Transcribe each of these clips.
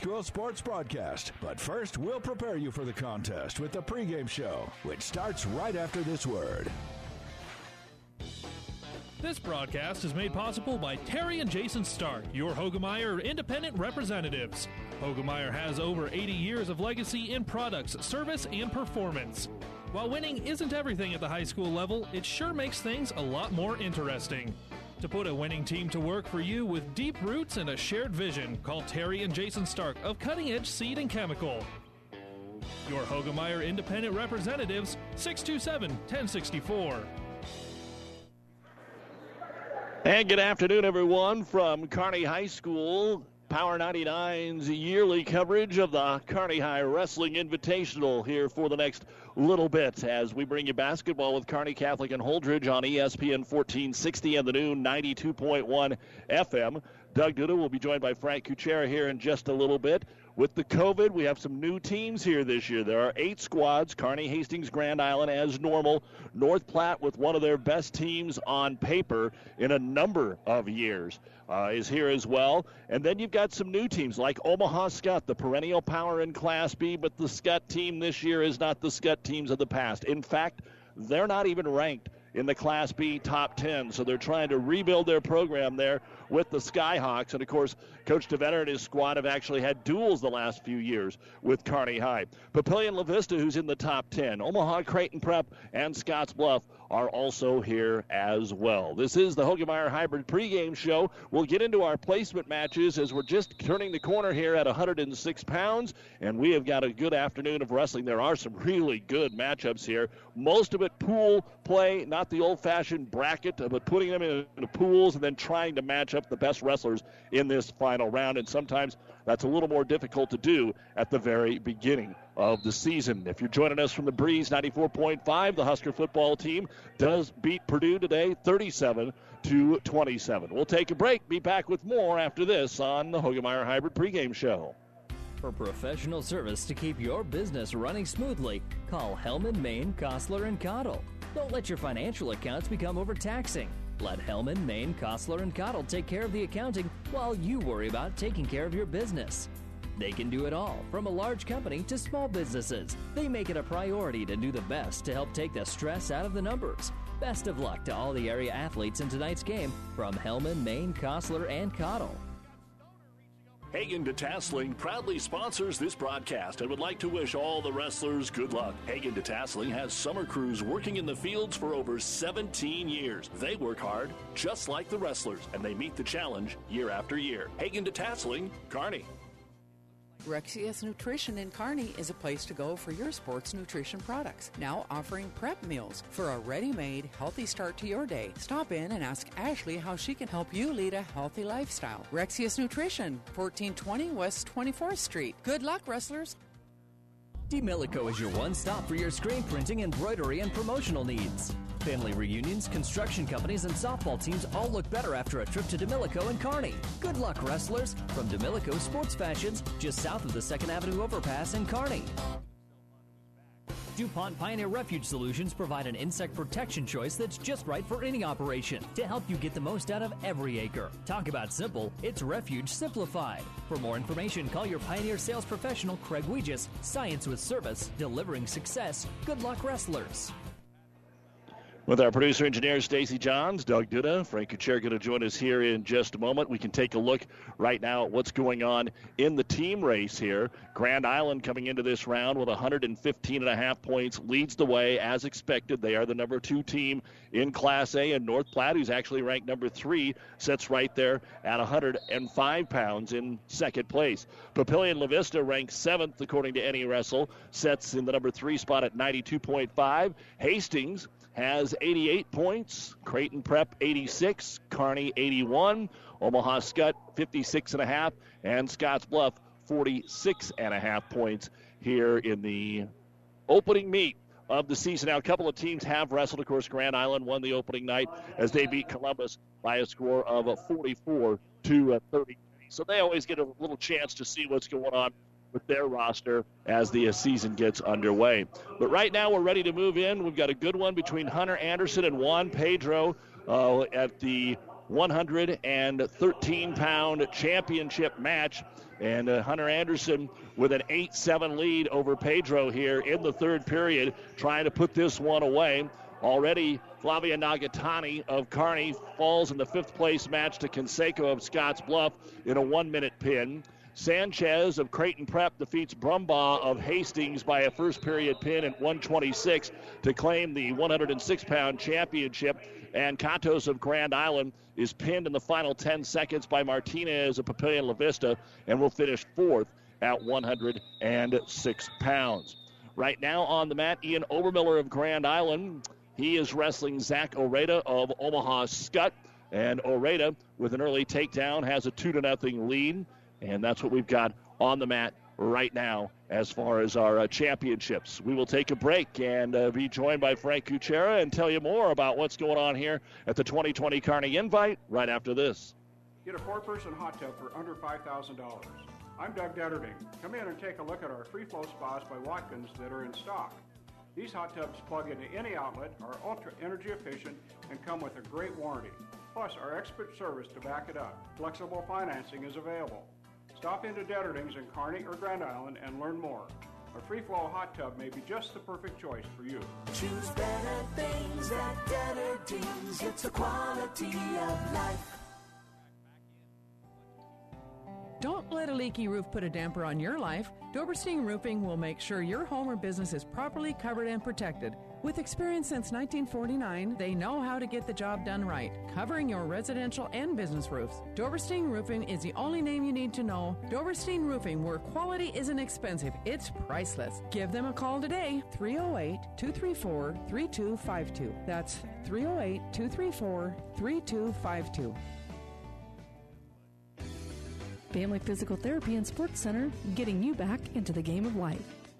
school sports broadcast. But first, we'll prepare you for the contest with the pregame show, which starts right after this word. This broadcast is made possible by Terry and Jason Stark, your Hoegemeyer independent representatives. Hoegemeyer has over 80 years of legacy in products, service, and performance. While winning isn't everything at the high school level, it sure makes things a lot more interesting. To put a winning team to work for you with deep roots and a shared vision, call Terry and Jason Stark of Cutting Edge Seed and Chemical. Your Hoegemeyer independent representatives, 627 1064. And good afternoon, everyone, from Kearney High School. Power 99's yearly coverage of the Kearney High Wrestling Invitational here for the next little bit as we bring you basketball with Kearney Catholic and Holdrege on ESPN 1460 and the new 92.1 FM. Doug Duda will be joined by Frank Kuchera here in just a little bit. With the COVID, we have some new teams here this year. There are eight squads Kearney, Hastings, Grand Island as normal. North Platte, with one of their best teams on paper in a number of years, uh, is here as well. And then you've got some new teams like Omaha Skutt, the perennial power in Class B, but the Skutt team this year is not the Skutt teams of the past. In fact, they're not even ranked in the Class B top 10. So they're trying to rebuild their program there with the Skyhawks. And of course, Coach DeVetter and his squad have actually had duels the last few years with Carney High. Papillion La Vista, who's in the top 10. Omaha Creighton Prep and Scotts Bluff are also here as well. This is the Hoegemeyer Hybrid pregame show. We'll get into our placement matches as we're just turning the corner here at 106 pounds, and we have got a good afternoon of wrestling. There are some really good matchups here. Most of it pool play, not the old fashioned bracket, but putting them in, in pools and then trying to match up the best wrestlers in this final round. And sometimes that's a little more difficult to do at the very beginning of the season. If you're joining us from the Breeze 94.5, the Husker football team does beat Purdue today 37 to 27. We'll take a break. Be back with more after this on the Hoegemeyer Hybrid pregame show. For professional service to keep your business running smoothly, call Hellman, Maine, Kostler, and Cottle. Don't let your financial accounts become overtaxing. Let Hellman, Maine, Kostler, and Cottle take care of the accounting while you worry about taking care of your business. They can do it all, from a large company to small businesses. They make it a priority to do the best to help take the stress out of the numbers. Best of luck to all the area athletes in tonight's game from Hellman, Maine, Kostler, and Cottle. Hagen Detasseling proudly sponsors this broadcast and would like to wish all the wrestlers good luck. Hagen Detasseling has summer crews working in the fields for over 17 years. They work hard, just like the wrestlers, and they meet the challenge year after year. Hagen Detasseling, Kearney. Rexius Nutrition in Kearney is a place to go for your sports nutrition products. Now offering prep meals for a ready made, healthy start to your day. Stop in and ask Ashley how she can help you lead a healthy lifestyle. Rexius Nutrition, 1420 West 24th Street. Good luck, wrestlers. DeMillico is your one stop for your screen printing, embroidery, and promotional needs. Family reunions, construction companies, and softball teams all look better after a trip to DeMillico and Kearney. Good luck, wrestlers, from DeMillico Sports Fashions, just south of the 2nd Avenue overpass in Kearney. DuPont Pioneer Refuge Solutions provide an insect protection choice that's just right for any operation to help you get the most out of every acre. Talk about simple, it's Refuge Simplified. For more information, call your Pioneer sales professional, Craig Weegis. Science with service, delivering success. Good luck, wrestlers. With our producer engineer Stacy Johns, Doug Duda, Frank Kuchera going to join us here in just a moment. We can take a look right now at what's going on in the team race here. Grand Island coming into this round with 115 and a half points leads the way as expected. They are the number two team in Class A, and North Platte, who's actually ranked number three, sits right there at 105 pounds in second place. Papillion La Vista ranks seventh according to any wrestle, sets in the number three spot at 92.5. Hastings has 88 points. Creighton Prep 86, Kearney 81, Omaha Skutt 56 and a half, and Scotts Bluff 46 and a half points here in the opening meet of the season. Now, a couple of teams have wrestled. Of course, Grand Island won the opening night as they beat Columbus by a score of 44 to 30. So they always get a little chance to see what's going on with their roster as the season gets underway. But right now, we're ready to move in. We've got a good one between Hunter Anderson and Juan Pedro uh, at the 113 pound championship match. And uh, Hunter Anderson with an 8 7 lead over Pedro here in the third period, trying to put this one away. Already, Flavia Nagatani of Kearney falls in the fifth place match to Conseco of Scotts Bluff in a one minute pin. Sanchez of Creighton Prep defeats Brumbaugh of Hastings by a first period pin at 126 to claim the 106 pound championship. And Catos of Grand Island is pinned in the final 10 seconds by Martinez of Papillion La Vista and will finish fourth at 106 pounds. Right now on the mat, Ian Obermiller of Grand Island. He is wrestling Zach Oreda of Omaha Skutt. And Oreda, with an early takedown, has a 2 to nothing lead. And that's what we've got on the mat right now as far as our uh, championships. We will take a break and uh, be joined by Frank Kuchera and tell you more about what's going on here at the 2020 Kearney Invite right after this. Get a four person hot tub for under $5,000. I'm Doug Detterding. Come in and take a look at our free flow spas by Watkins that are in stock. These hot tubs plug into any outlet, are ultra energy efficient, and come with a great warranty. Plus, our expert service to back it up. Flexible financing is available. Stop into Detterdings in Kearney or Grand Island and learn more. A free flow hot tub may be just the perfect choice for you. Choose better things at Detterdings. It's the quality of life. Don't let a leaky roof put a damper on your life. Doberstein Roofing will make sure your home or business is properly covered and protected. With experience since 1949, they know how to get the job done right, covering your residential and business roofs. Doberstein Roofing is the only name you need to know. Doberstein Roofing, where quality isn't expensive, it's priceless. Give them a call today, 308 234 3252. That's 308 234 3252. Family Physical Therapy and Sports Center, getting you back into the game of life,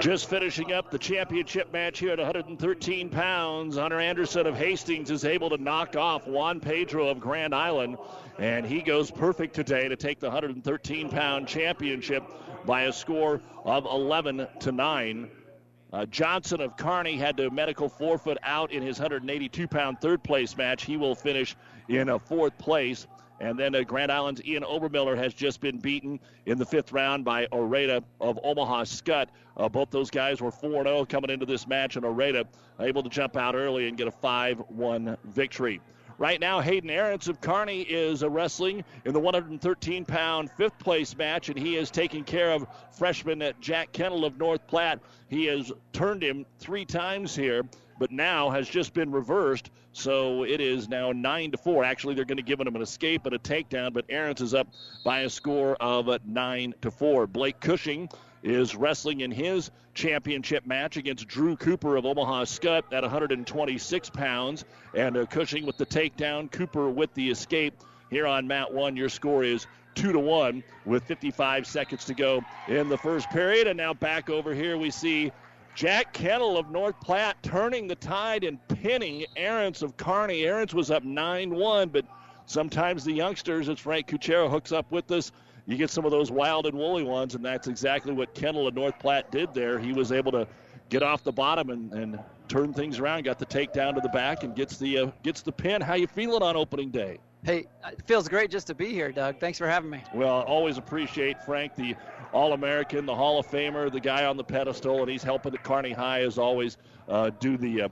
Just finishing up the championship match here at 113 pounds. Hunter Anderson of Hastings is able to knock off Juan Pedro of Grand Island, and he goes perfect today to take the 113 pound championship by a score of 11 to 9. Uh, Johnson of Kearney had to medical forfeit out in his 182 pound third place match. He will finish in a fourth place. And then uh, Grand Island's Ian Obermiller has just been beaten in the fifth round by Oreda of Omaha Skutt. Uh, both those guys were 4 0 coming into this match, and Oreda able to jump out early and get a 5 1 victory. Right now, Hayden Aarons of Kearney is wrestling in the 113 pound fifth place match, and he is taking care of freshman Jack Kennel of North Platte. He has turned him three times here, but now has just been reversed. So it is now nine to four. Actually, they're going to give him an escape and a takedown, but Aarons is up by a score of nine to four. Blake Cushing is wrestling in his championship match against Drew Cooper of Omaha Skutt at 126 pounds, and uh, Cushing with the takedown, Cooper with the escape. Here on Mat One, your score is two to one with 55 seconds to go in the first period. And now back over here, we see Jack Kennel of North Platte turning the tide and pinning Aarons of Kearney. Aarons was up 9 1, but sometimes the youngsters, as Frank Kuchera hooks up with us, you get some of those wild and woolly ones, and that's exactly what Kennel of North Platte did there. He was able to get off the bottom and, and turn things around, got the takedown to the back, and gets the uh, gets the pin. How you feeling on opening day? Hey, it feels great just to be here, Doug. Thanks for having me. Well, always appreciate Frank, the all American, the Hall of Famer, the guy on the pedestal, and he's helping the Kearney High as always uh, do the. Uh,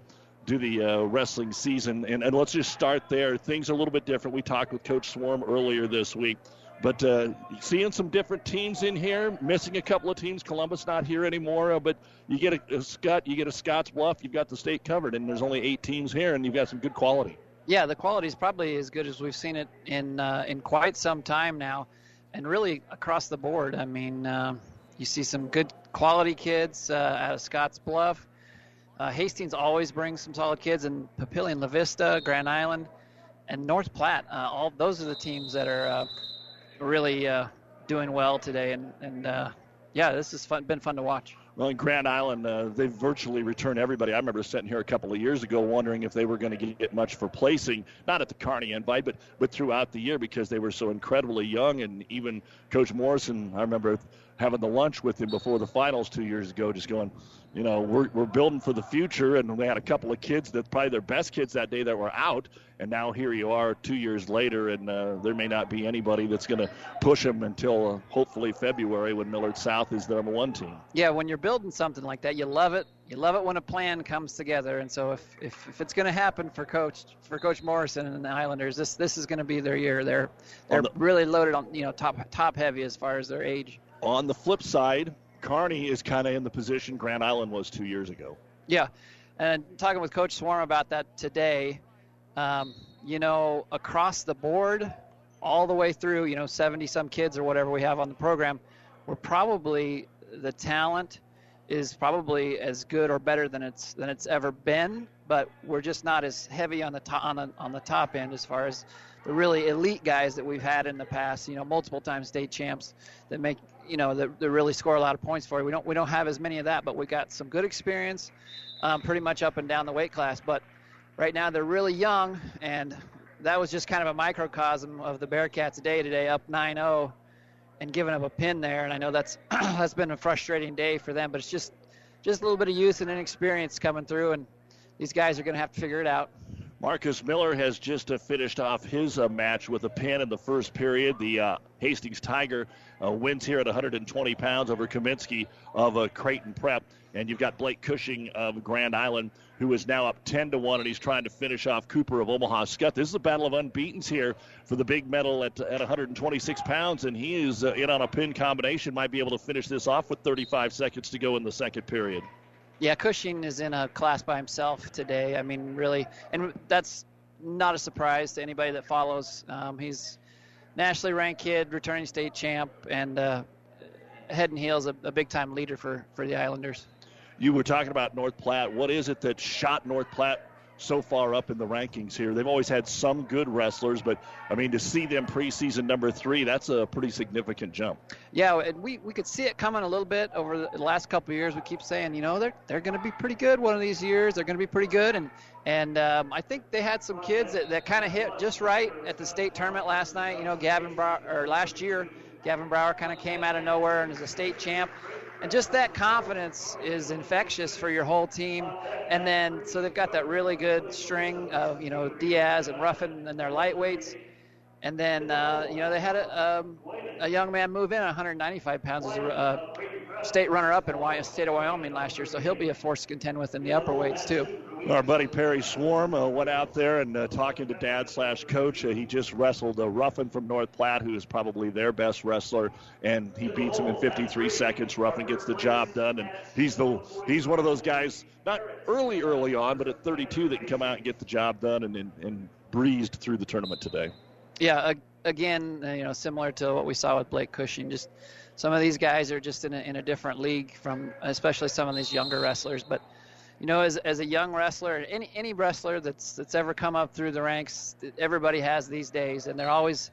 do the uh, wrestling season, and, and let's just start there. Things are a little bit different. We talked with Coach Swarm earlier this week, but uh, seeing some different teams in here, missing a couple of teams. Columbus not here anymore, uh, but you get a, a Skutt, you get a Scotts Bluff, you've got the state covered, and there's only eight teams here, and you've got some good quality. Yeah, the quality is probably as good as we've seen it in uh, in quite some time now, and really across the board. I mean, uh, you see some good quality kids uh, out of Scotts Bluff. Uh, Hastings always brings some solid kids, and Papillion, La Vista, Grand Island, and North Platte. Uh, all those are the teams that are uh, really doing well today, and and yeah, this has fun, been fun to watch. Well, in Grand Island, uh, they've virtually returned everybody. I remember sitting here a couple of years ago wondering if they were going to get much for placing, not at the Kearney invite, but but throughout the year because they were so incredibly young. And even Coach Morrison, I remember having the lunch with him before the finals two years ago, just going, you know, we're, we're building for the future. And we had a couple of kids that probably their best kids that day that were out. And now here you are two years later, and uh, there may not be anybody that's going to push them until uh, hopefully February when Millard South is the number one team. Yeah, when you're building something like that, you love it. You love it when a plan comes together. And so if, if, if it's going to happen for Coach for Coach Morrison and the Islanders, this this is going to be their year. They're they're the, really loaded on you know top top heavy as far as their age. On the flip side, Kearney is kind of in the position Grand Island was two years ago. Yeah, and talking with Coach Swarm about that today, um, you know, across the board, all the way through, you know, 70 some kids or whatever we have on the program, we're probably the talent is probably as good or better than it's than it's ever been, but we're just not as heavy on the top on the, on the top end as far as the really elite guys that we've had in the past. You know, multiple time state champs that make you know that, that really score a lot of points for you. We don't we don't have as many of that, but we got some good experience, um, pretty much up and down the weight class. But right now they're really young, and that was just kind of a microcosm of the Bearcats' day today, up 9-0, and giving up a pin there. And I know that's that's been a frustrating day for them, but it's just just a little bit of youth and inexperience coming through, and these guys are going to have to figure it out. Marcus Miller has just uh, finished off his uh, match with a pin in the first period. The uh, Hastings Tiger uh, wins here at 120 pounds over Kaminsky of uh, Creighton Prep. And you've got Blake Cushing of Grand Island, who is now up 10 to 1, and he's trying to finish off Cooper of Omaha Skutt. This is a battle of unbeatens here for the big medal at, at 126 pounds, and he is uh, in on a pin combination, might be able to finish this off with 35 seconds to go in the second period. Yeah, Cushing is in a class by himself today. I mean, really, and that's not a surprise to anybody that follows. Um, he's nationally ranked kid, returning state champ, and uh, head and heels a, a big time leader for for the Islanders. You were talking about North Platte. What is it that shot North Platte so far up in the rankings here. They've always had some good wrestlers, but I mean to see them preseason number three, that's a pretty significant jump. Yeah, and we, we could see it coming a little bit over the last couple years. We keep saying, you know, they're they're going to be pretty good one of these years. They're going to be pretty good, and and um, I think they had some kids that, that kind of hit just right at the state tournament last night. You know, Gavin Brower or last year, Gavin Brower kind of came out of nowhere and is a state champ and just that confidence is infectious for your whole team. And then so they've got that really good string of you know Diaz and Ruffin and their lightweights. And then uh, you know they had a, um, a young man move in 195 pounds as a uh, state runner-up in State of Wyoming last year, so he'll be a force to contend with in the upper weights too. Our buddy Perry Swarm uh, went out there and uh, talking to dad slash coach. Uh, he just wrestled a Ruffin from North Platte, who is probably their best wrestler, and he beats him in 53 seconds. Ruffin gets the job done, and he's the he's one of those guys, not early early on, but at 32 that can come out and get the job done and and, and breezed through the tournament today. Yeah, again, uh, you know, similar to what we saw with Blake Cushing, just some of these guys are just in a, in a different league from especially some of these younger wrestlers, but you know, as, as a young wrestler, any any wrestler that's that's ever come up through the ranks, everybody has these days, and they're always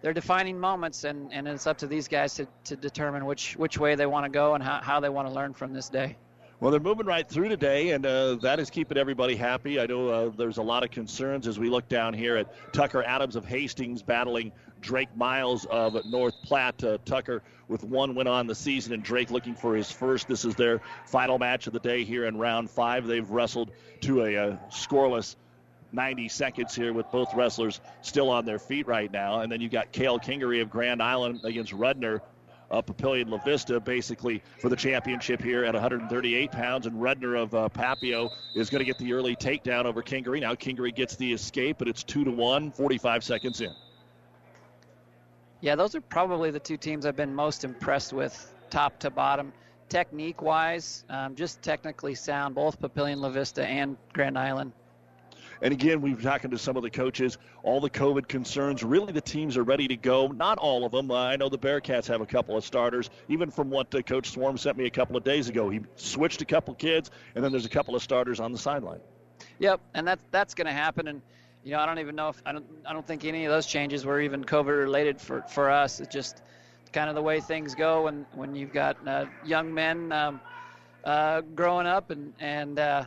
they're defining moments, and, and it's up to these guys to, to determine which which way they want to go and how, how they want to learn from this day. Well, they're moving right through today, and uh, that is keeping everybody happy. I know uh, there's a lot of concerns as we look down here at Tucker Adams of Hastings battling Drake Miles of North Platte. Uh, Tucker with one win on the season, and Drake looking for his first. This is their final match of the day here in round five. They've wrestled to a, a uh, scoreless 90 seconds here with both wrestlers still on their feet right now. And then you've got Kale Kingery of Grand Island against Rudner uh, Papillion La Vista basically for the championship here at 138 pounds. And Redner of uh, Papio is going to get the early takedown over Kingery. Now Kingery gets the escape, but it's 2 to 1, 45 seconds in. Yeah, those are probably the two teams I've been most impressed with, top to bottom. Technique wise, um, just technically sound, both Papillion La Vista and Grand Island. And again, we've talking to some of the coaches, all the COVID concerns. Really, the teams are ready to go. Not all of them. I know the Bearcats have a couple of starters. Even from what uh, Coach Swarm sent me a couple of days ago, he switched a couple kids, and then there's a couple of starters on the sideline. Yep, and that's that's going to happen. And you know, I don't even know if I don't I don't think any of those changes were even COVID related for for us. It's just kind of the way things go when when you've got uh, young men um, uh, growing up and and uh,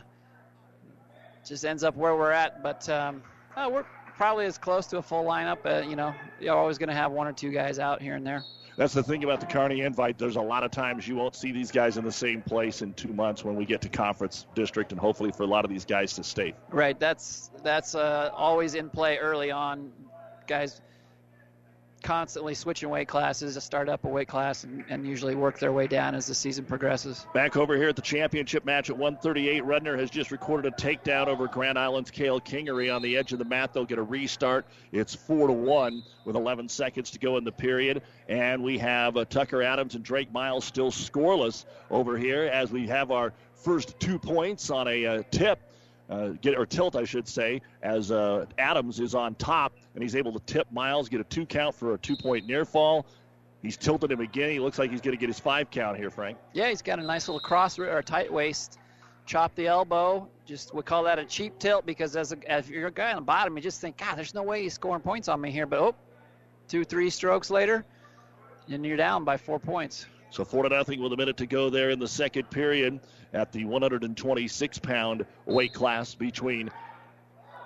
just ends up where we're at. But um, uh, we're probably as close to a full lineup. Uh, you know, you're always going to have one or two guys out here and there. That's the thing about the Kearney invite. There's a lot of times you won't see these guys in the same place in two months when we get to conference district, and hopefully for a lot of these guys to stay. Right. That's that's uh, always in play early on. Guys constantly switching weight classes to start up a weight class and, and, usually work their way down as the season progresses. Back over here at the championship match at 138, Rudner has just recorded a takedown over Grand Island's Kale Kingery on the edge of the mat. They'll get a restart. It's 4 to 1 with 11 seconds to go in the period. And we have uh, Tucker Adams and Drake Miles still scoreless over here as we have our first two points on a uh, tip uh, get or tilt, I should say, as uh, Adams is on top and he's able to tip Miles, get a two count for a two point near fall. He's tilted him again. He looks like he's going to get his five count here, Frank. Yeah, he's got a nice little cross or a tight waist. Chop the elbow. Just we call that a cheap tilt because as, a, as you're a guy on the bottom, you just think, God, there's no way he's scoring points on me here. But oh, two, three strokes later, and you're down by four points. So four to nothing with a minute to go there in the second period at the 126 pound weight class between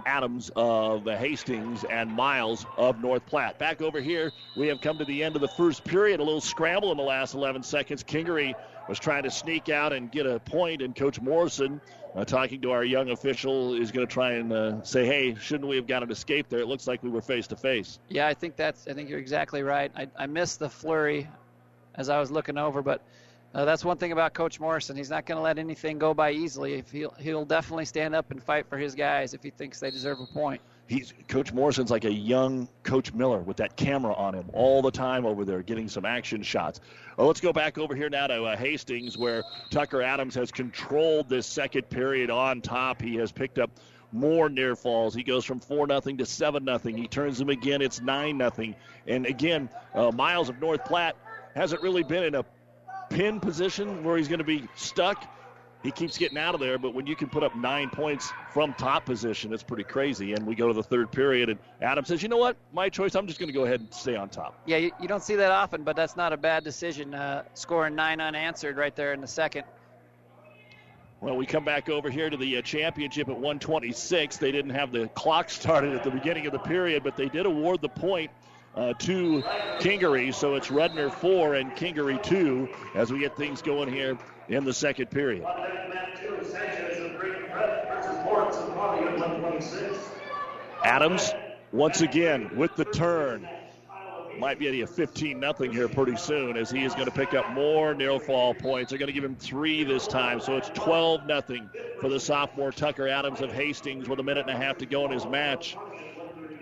Adams of Hastings and Miles of North Platte. Back over here, we have come to the end of the first period. A little scramble in the last 11 seconds. Kingery was trying to sneak out and get a point, and Coach Morrison, uh, talking to our young official, is going to try and uh, say, "Hey, shouldn't we have got an escape there? It looks like we were face to face." Yeah, I think that's. I think you're exactly right. I, I missed the flurry as I was looking over. But uh, that's one thing about Coach Morrison. He's not going to let anything go by easily. If he'll he'll definitely stand up and fight for his guys if he thinks they deserve a point. He's Coach Morrison's like a young Coach Miller with that camera on him all the time over there, getting some action shots. Well, let's go back over here now to uh, Hastings, where Tucker Adams has controlled this second period on top. He has picked up more near falls. He goes from four nothing to seven nothing. He turns them again. It's nine nothing. And again, uh, Miles of North Platte hasn't really been in a pin position where he's going to be stuck. He keeps getting out of there, but when you can put up nine points from top position, it's pretty crazy. And we go to the third period, and Adam says, "You know what? My choice. I'm just going to go ahead and stay on top." Yeah, you, you don't see that often, but that's not a bad decision. Uh, scoring nine unanswered right there in the second. Well, we come back over here to the uh, championship at 126. They didn't have the clock started at the beginning of the period, but they did award the point uh, to Kingery. So it's Redner 4 and Kingery 2 as we get things going here in the second period. Adams once again with the turn. Might be at a 15 nothing here pretty soon as he is going to pick up more near fall points. They're going to give him three this time, so it's 12 nothing for the sophomore Tucker Adams of Hastings with a minute and a half to go in his match.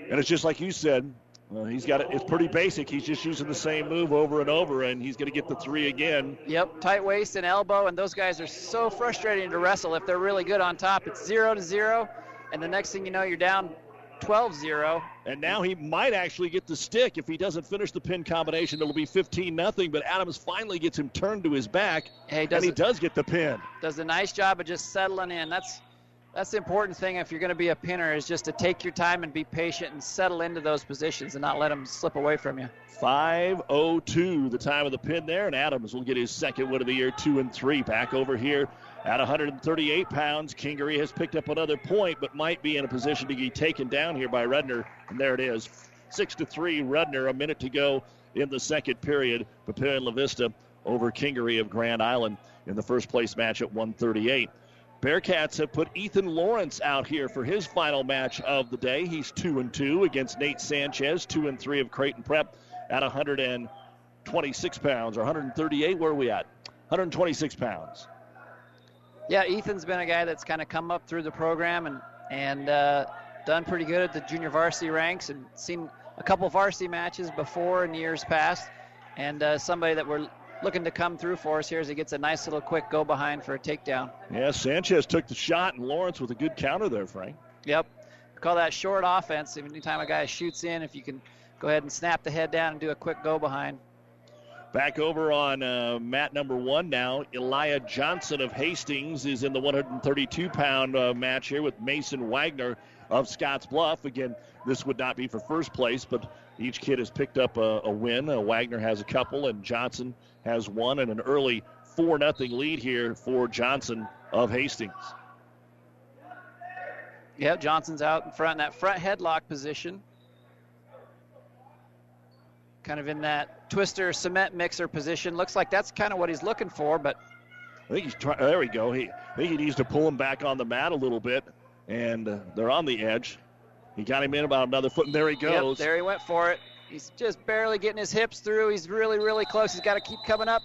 And it's just like you said, well, he's got it. It's pretty basic. He's just using the same move over and over, and he's going to get the three again. Yep, tight waist and elbow, and those guys are so frustrating to wrestle if they're really good on top. It's zero to zero, and the next thing you know, you're down 12-0. And now he might actually get the stick if he doesn't finish the pin combination. It'll be 15 nothing. But Adams finally gets him turned to his back, hey, and he does get the pin. Does a nice job of just settling in. That's that's the important thing if you're going to be a pinner is just to take your time and be patient and settle into those positions and not let them slip away from you. 5:02 the time of the pin there, and Adams will get his second win of the year, two and three. Back over here at 138 pounds, Kingery has picked up another point, but might be in a position to be taken down here by Redner. And there it is, six to three. Redner, a minute to go in the second period. Papillion La Vista over Kingery of Grand Island in the first place match at 138. Bearcats have put Ethan Lawrence out here for his final match of the day. He's two and two against Nate Sanchez, two and three of Creighton Prep at 126 pounds or 138. Where are we at? 126 pounds. Yeah, Ethan's been a guy that's kind of come up through the program and and uh, done pretty good at the junior varsity ranks and seen a couple varsity matches before in years past, and uh, somebody that we're looking to come through for us here as he gets a nice little quick go behind for a takedown. Yeah, Sanchez took the shot, and Lawrence with a good counter there, Frank. Yep. We call that short offense. Anytime a guy shoots in, if you can go ahead and snap the head down and do a quick go behind. Back over on uh, mat number one now. Elijah Johnson of Hastings is in the 132 pound uh, match here with Mason Wagner of Scotts Bluff. Again, this would not be for first place, but Each kid has picked up a, a win. Uh, Wagner has a couple, and Johnson has one, and an early 4 0 lead here for Johnson of Hastings. Yep, Johnson's out in front in that front headlock position. Kind of in that twister cement mixer position. Looks like that's kind of what he's looking for, but I think he's trying. There we go. He I think he needs to pull him back on the mat a little bit, and uh, they're on the edge. He got him in about another foot, and there he goes. Yep, there he went for it. He's just barely getting his hips through. He's really, really close. He's got to keep coming up.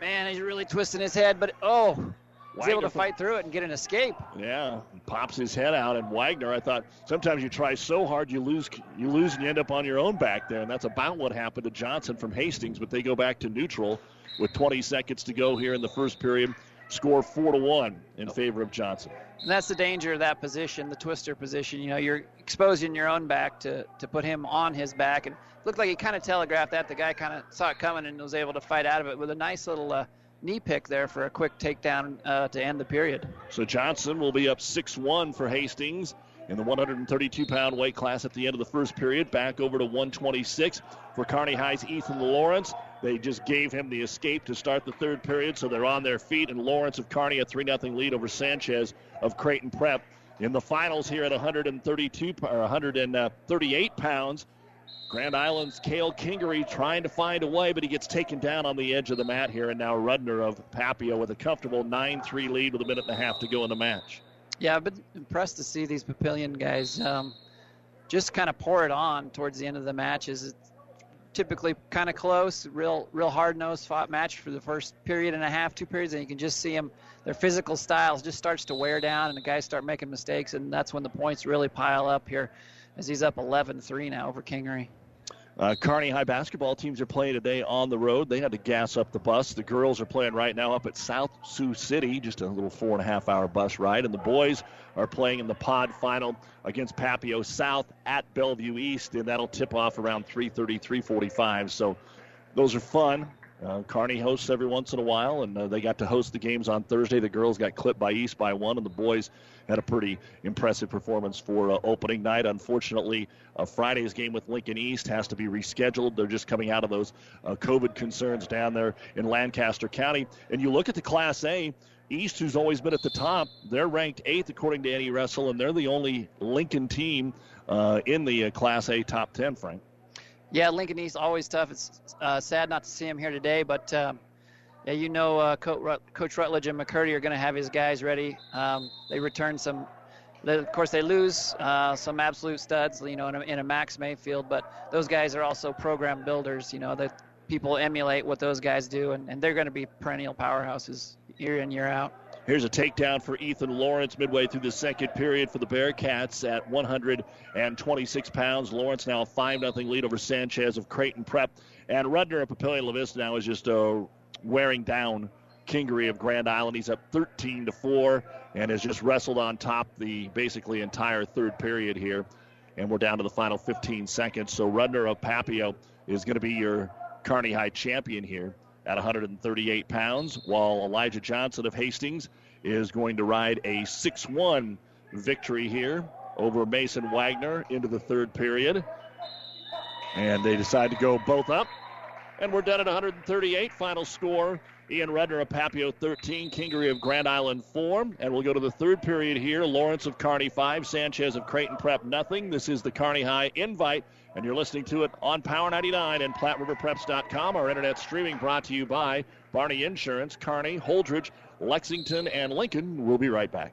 Man, he's really twisting his head, but oh, he's able to fight through it and get an escape. Yeah, pops his head out, and Wagner. I thought sometimes you try so hard you lose, you lose, and you end up on your own back there, and that's about what happened to Johnson from Hastings. But they go back to neutral with 20 seconds to go here in the first period. Score four to one in favor of Johnson. And that's the danger of that position, the twister position. You know, you're exposing your own back to, to put him on his back. And it looked like he kind of telegraphed that. The guy kind of saw it coming and was able to fight out of it with a nice little uh, knee pick there for a quick takedown uh, to end the period. So Johnson will be up 6 1 for Hastings in the 132 pound weight class at the end of the first period. Back over to 126 for Kearney High's Ethan Lawrence. They just gave him the escape to start the third period, so they're on their feet. And Lawrence of Kearney, a 3 0 lead over Sanchez of Creighton Prep. In the finals here at 132 or 138 pounds, Grand Island's Kale Kingery trying to find a way, but he gets taken down on the edge of the mat here. And now Rudner of Papio with a comfortable 9 3 lead with a minute and a half to go in the match. Yeah, I've been impressed to see these Papillion guys um, just kind of pour it on towards the end of the matches. Typically kind of close, real, real hard-nosed fought match for the first period and a half, two periods, and you can just see them. Their physical styles just starts to wear down, and the guys start making mistakes, and that's when the points really pile up here, as he's up 11-3 now over Kingery. Uh, Kearney High basketball teams are playing today on the road. They had to gas up the bus. The girls are playing right now up at South Sioux City, just a little four and a half hour bus ride. And the boys are playing in the pod final against Papio South at Bellevue East, and that'll tip off around 3:30, 3:45. So those are fun. Uh, Kearney hosts every once in a while, and uh, they got to host the games on Thursday. The girls got clipped by East by one, and the boys had a pretty impressive performance for uh, opening night. Unfortunately, uh, Friday's game with Lincoln East has to be rescheduled. They're just coming out of those uh, COVID concerns down there in Lancaster County. And you look at the Class A. East, who's always been at the top, they're ranked eighth according to Annie Russell, and they're the only Lincoln team uh, in the Class A top 10, Frank. Yeah, Lincoln East always tough. It's uh, sad not to see him here today, but um, yeah, you know, uh, Coach, Rut- Coach Rutledge and McCurdy are going to have his guys ready. Um, they return some. Of course, they lose uh, some absolute studs, you know, in a, in a Max Mayfield, but those guys are also program builders. You know, that people emulate what those guys do, and, and they're going to be perennial powerhouses year in year out. Here's a takedown for Ethan Lawrence midway through the second period for the Bearcats at 126 pounds. Lawrence now a 5 0 lead over Sanchez of Creighton Prep. And Rudner of Papillion La Vista now is just uh, wearing down Kingery of Grand Island. He's up 13 to 4 and has just wrestled on top the basically entire third period here. And we're down to the final 15 seconds. So Rudner of Papio is going to be your Kearney High champion here at 138 pounds, while Elijah Johnson of Hastings is going to ride a 6 1 victory here over Mason Wagner into the third period. And they decide to go both up. And we're done at 138. Final score Ian Rudner of Papio 13, Kingery of Grand Island 4. And we'll go to the third period here. Lawrence of Kearney 5, Sanchez of Creighton Prep nothing. This is the Kearney High invite and you're listening to it on Power 99 and PlatteRiverPreps.com. Our internet streaming brought to you by Barney Insurance, Kearney, Holdrege, Lexington, and Lincoln. We'll be right back.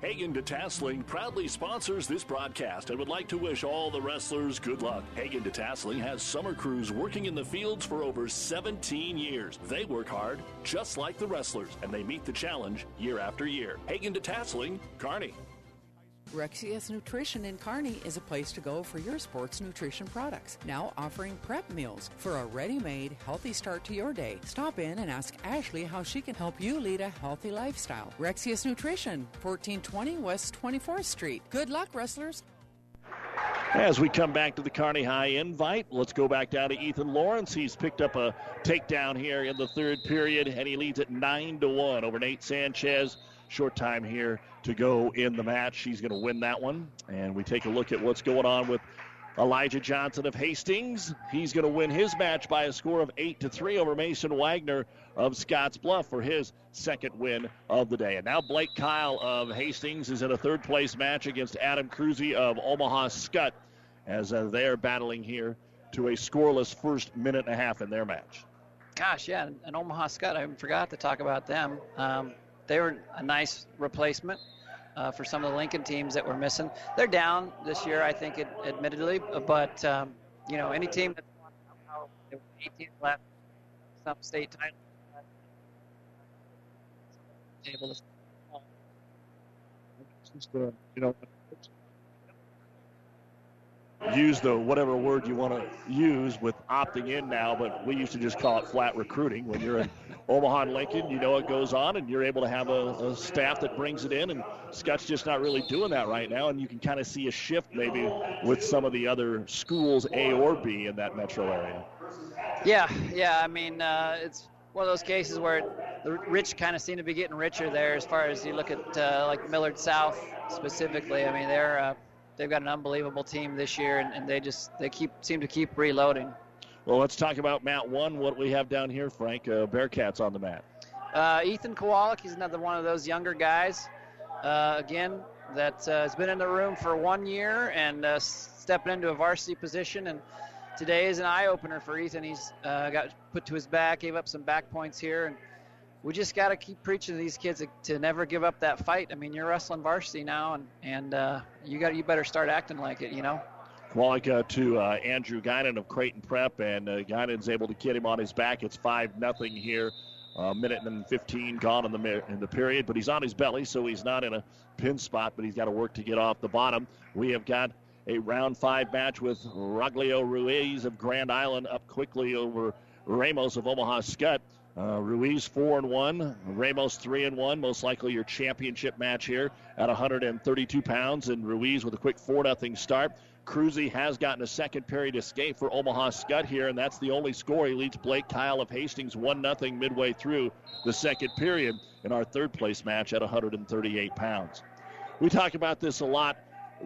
Hagen Detasseling proudly sponsors this broadcast and would like to wish all the wrestlers good luck. Hagen Detasseling has summer crews working in the fields for over 17 years. They work hard, just like the wrestlers, and they meet the challenge year after year. Hagen Detasseling, Kearney. Rexius Nutrition in Kearney is a place to go for your sports nutrition products. Now offering prep meals for a ready made, healthy start to your day. Stop in and ask Ashley how she can help you lead a healthy lifestyle. Rexius Nutrition, 1420 West 24th Street. Good luck, wrestlers. As we come back to the Kearney High invite, let's go back down to Ethan Lawrence. He's picked up a takedown here in the third period, and he leads at 9 to 1 over Nate Sanchez. Short time here to go in the match. He's going to win that one. And we take a look at what's going on with Elijah Johnson of Hastings. He's going to win his match by a score of 8 to 3 over Mason Wagner of Scotts Bluff for his second win of the day. And now Blake Kyle of Hastings is in a third place match against Adam Cruzy of Omaha Skutt as uh, they're battling here to a scoreless first minute and a half in their match. Gosh, yeah, and Omaha Skutt, I forgot to talk about them. Um, they were a nice replacement uh, for some of the Lincoln teams that were missing. They're down this year, I think, it, admittedly, but um, you know, any team that's 18 left, some state title, able to. you know, use the whatever word you want to use with opting in now, but we used to just call it flat recruiting. When you're in Omaha and Lincoln, you know it goes on, and you're able to have a, a staff that brings it in. And Skutt's just not really doing that right now, and you can kind of see a shift maybe with some of the other schools, A or B, in that metro area. Yeah, yeah. I mean, uh, it's one of those cases where the rich kind of seem to be getting richer there. As far as you look at uh, like Millard South specifically, I mean, they're uh, they've got an unbelievable team this year, and, and they just they keep seem to keep reloading. Well, let's talk about mat one. What we have down here, Frank. Uh, Bearcats on the mat. Uh, Ethan Kowalik, he's another one of those younger guys. Uh, again, that uh, has been in the room for one year and uh, stepping into a varsity position. And today is an eye opener for Ethan. He's uh, got put to his back, gave up some back points here, and we just got to keep preaching to these kids to never give up that fight. I mean, you're wrestling varsity now, and and uh, you got you better start acting like it. You know. Kowalik to uh, Andrew Guinan of Creighton Prep, and uh, Guinan's able to get him on his back. It's five nothing here. A minute and 15 gone in the in the period, but he's on his belly, so he's not in a pin spot, but he's got to work to get off the bottom. We have got a round five match with Roglio Ruiz of Grand Island up quickly over Ramos of Omaha Skutt. Uh, Ruiz four and one, Ramos three and one. Most likely your championship match here at 132 pounds, and Ruiz with a quick four nothing start. Cruzy has gotten a second period escape for Omaha Skutt here, and that's the only score. He leads Blake Kyle of Hastings 1 0 midway through the second period in our third place match at 138 pounds. We talk about this a lot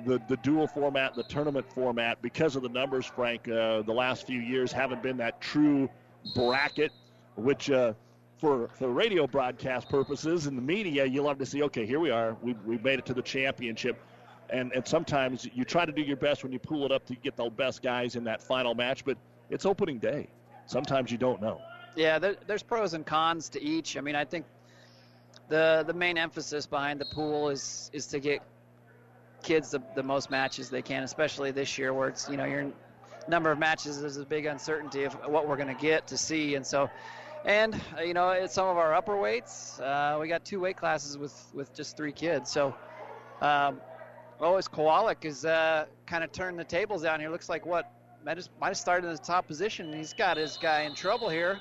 the, the dual format, the tournament format, because of the numbers, Frank, uh, the last few years haven't been that true bracket, which uh, for, for radio broadcast purposes and the media, you love to see, okay, here we are. We, we made it to the championship and, and sometimes you try to do your best when you pull it up to get the best guys in that final match, but it's opening day. Sometimes you don't know. Yeah, there, there's pros and cons to each. I mean, I think the the main emphasis behind the pool is is to get kids the, the most matches they can, especially this year where it's you know your number of matches is a big uncertainty of what we're going to get to see, and so. And you know, it's some of our upper weights. Uh, we got two weight classes with with just three kids, so um, Oh, as Kowalik is uh, kind of turned the tables down here. Looks like what might have, started in the top position. He's got his guy in trouble here.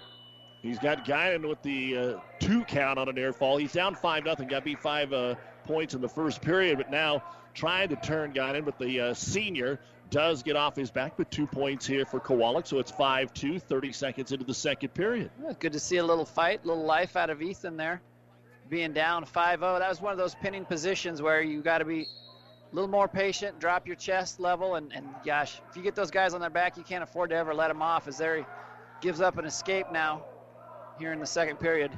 He's got Guinan with the uh, two count on an air fall. He's down five nothing. Got beat five uh, points in the first period, but now trying to turn Guinan. But the uh, senior does get off his back but two points here for Kowalik. So it's 5 2, 30 seconds into the second period. Good to see a little fight, a little life out of Ethan there. Being down 5 0. That was one of those pinning positions where you got to be a little more patient, drop your chest level, and, and gosh, if you get those guys on their back, you can't afford to ever let them off as there he gives up an escape now here in the second period.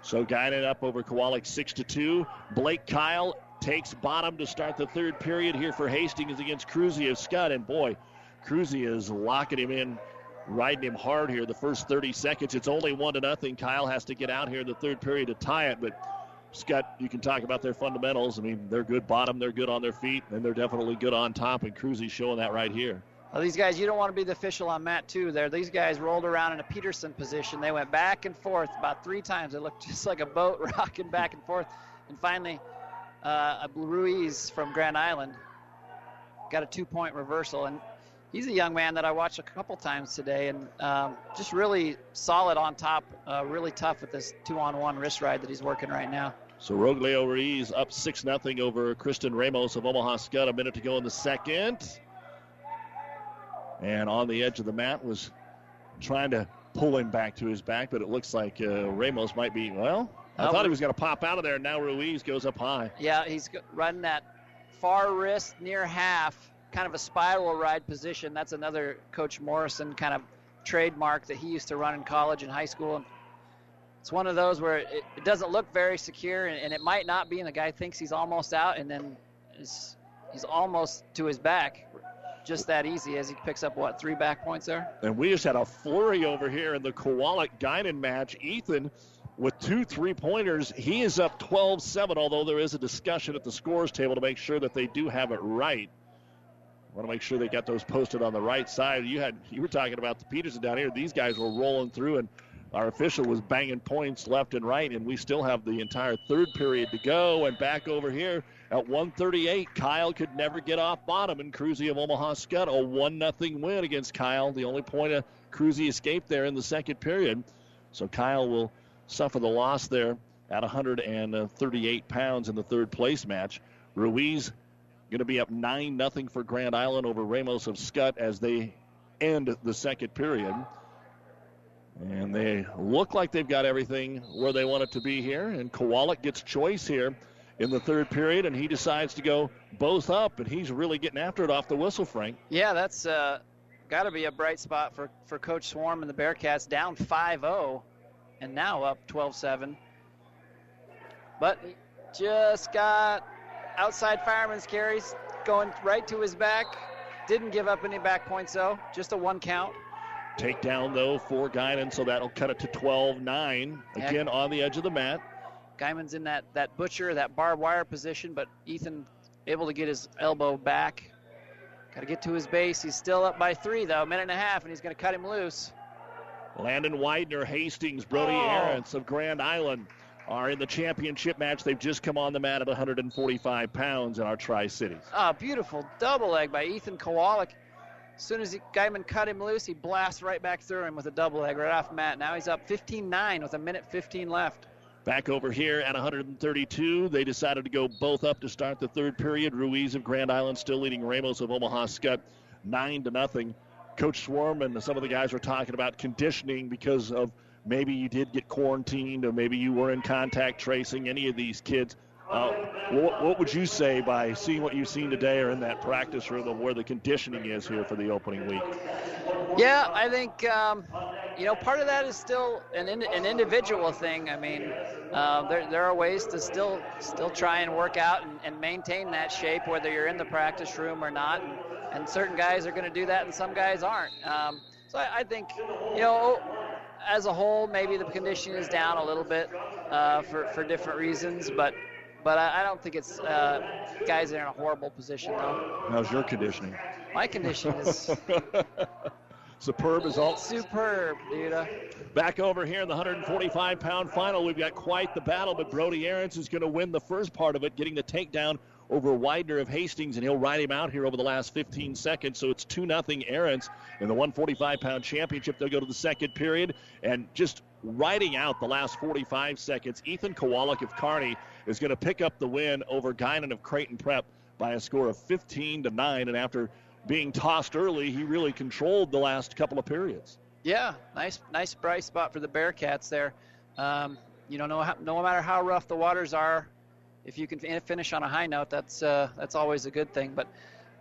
So Guinan up over Kowalik 6 to 2. Blake Kyle takes bottom to start the third period here for Hastings against Cruzy of Skutt. And boy, Cruzy is locking him in, riding him hard here the first 30 seconds. It's only one to nothing. Kyle has to get out here in the third period to tie it, but Skutt, you can talk about their fundamentals. I mean, they're good bottom, they're good on their feet, and they're definitely good on top. And Cruzy's showing that right here. Well, these guys, you don't want to be the official on Matt too. There, these guys rolled around in a Peterson position. They went back and forth about three times. It looked just like a boat rocking back and forth. And finally, uh, Ruiz from Grand Island got a two-point reversal. And he's a young man that I watched a couple times today, and um, just really solid on top. Uh, really tough with this two-on-one wrist ride that he's working right now. So Roglio Ruiz up 6 0 over Kristen Ramos of Omaha Skutt. A minute to go in the second. And on the edge of the mat was trying to pull him back to his back, but it looks like uh, Ramos might be, well, I thought he was going to pop out of there. and Now Ruiz goes up high. Yeah, he's running that far wrist near half, kind of a spiral ride position. That's another Coach Morrison kind of trademark that he used to run in college and high school. And it's one of those where it, it doesn't look very secure, and, and, it might not be, and the guy thinks he's almost out, and then he's almost to his back. Just that easy as he picks up, what, three back points there? And we just had a flurry over here in the Kowalik Guinan match. Ethan with two three pointers. He is up 12 7, although there is a discussion at the scores table to make sure that they do have it right. Want to make sure they got those posted on the right side. You had you were talking about the Peterson down here. These guys were rolling through and our official was banging points left and right, and we still have the entire third period to go. And back over here at 138, Kyle could never get off bottom, and Cruzy of Omaha Skutt a 1 0 win against Kyle. The only point of Cruzy escaped there in the second period. So Kyle will suffer the loss there at 138 pounds in the third place match. Ruiz going to be up 9 0 for Grand Island over Ramos of Skutt as they end the second period. And they look like they've got everything where they want it to be here. And Kowalik gets choice here in the third period, and he decides to go both up, and he's really getting after it off the whistle, Frank. Yeah, that's uh, got to be a bright spot for, for Coach Swarm and the Bearcats, down 5 0 and now up 12 7. But just got outside fireman's carries going right to his back. Didn't give up any back points, though, just a one count. Takedown, though, for Guinan, so that'll cut it to 12 9. Again, on the edge of the mat. Guinan's in that, that butcher, that barbed wire position, but Ethan able to get his elbow back. Got to get to his base. He's still up by three, though, a minute and a half, and he's going to cut him loose. Landon Widener, Hastings, Brody oh. Arentz of Grand Island are in the championship match. They've just come on the mat at 145 pounds in our Tri Cities. Oh, ah, beautiful double leg by Ethan Kowalik. As soon as he, Guinan cut him loose, he blasts right back through him with a double leg right off mat. Now he's up 15-9 with a minute 15 left. Back over here at 132, they decided to go both up to start the third period. Ruiz of Grand Island still leading Ramos of Omaha Skutt nine to nothing. Coach Swarm and some of the guys were talking about conditioning because of maybe you did get quarantined or maybe you were in contact tracing. Any of these kids uh, what, what, would you say by seeing what you've seen today or in that practice room where the conditioning is here for the opening week? Yeah, I think, um, you know, part of that is still an, an individual thing. I mean, uh, there, there are ways to still still try and work out and, and maintain that shape, whether you're in the practice room or not. And, and certain guys are going to do that and some guys aren't. Um, so I, I think, you know, as a whole, maybe the conditioning is down a little bit uh, for, for different reasons, but but I, I don't think it's uh, guys that are in a horrible position, though. How's your conditioning? My conditioning is superb as all. Superb, dude. Back over here in the 145 pound final, we've got quite the battle, but Brody Arentz is going to win the first part of it, getting the takedown over Widener of Hastings, and he'll ride him out here over the last 15 seconds. So it's 2 0 Arentz in the 145 pound championship. They'll go to the second period, and just riding out the last 45 seconds, Ethan Kowalik of Kearney is going to pick up the win over Guinan of Creighton Prep by a score of 15 to 9. And after being tossed early, he really controlled the last couple of periods. Yeah, nice, nice bright spot for the Bearcats there. Um, you know, no, no matter how rough the waters are, if you can finish on a high note, that's uh, that's always a good thing. But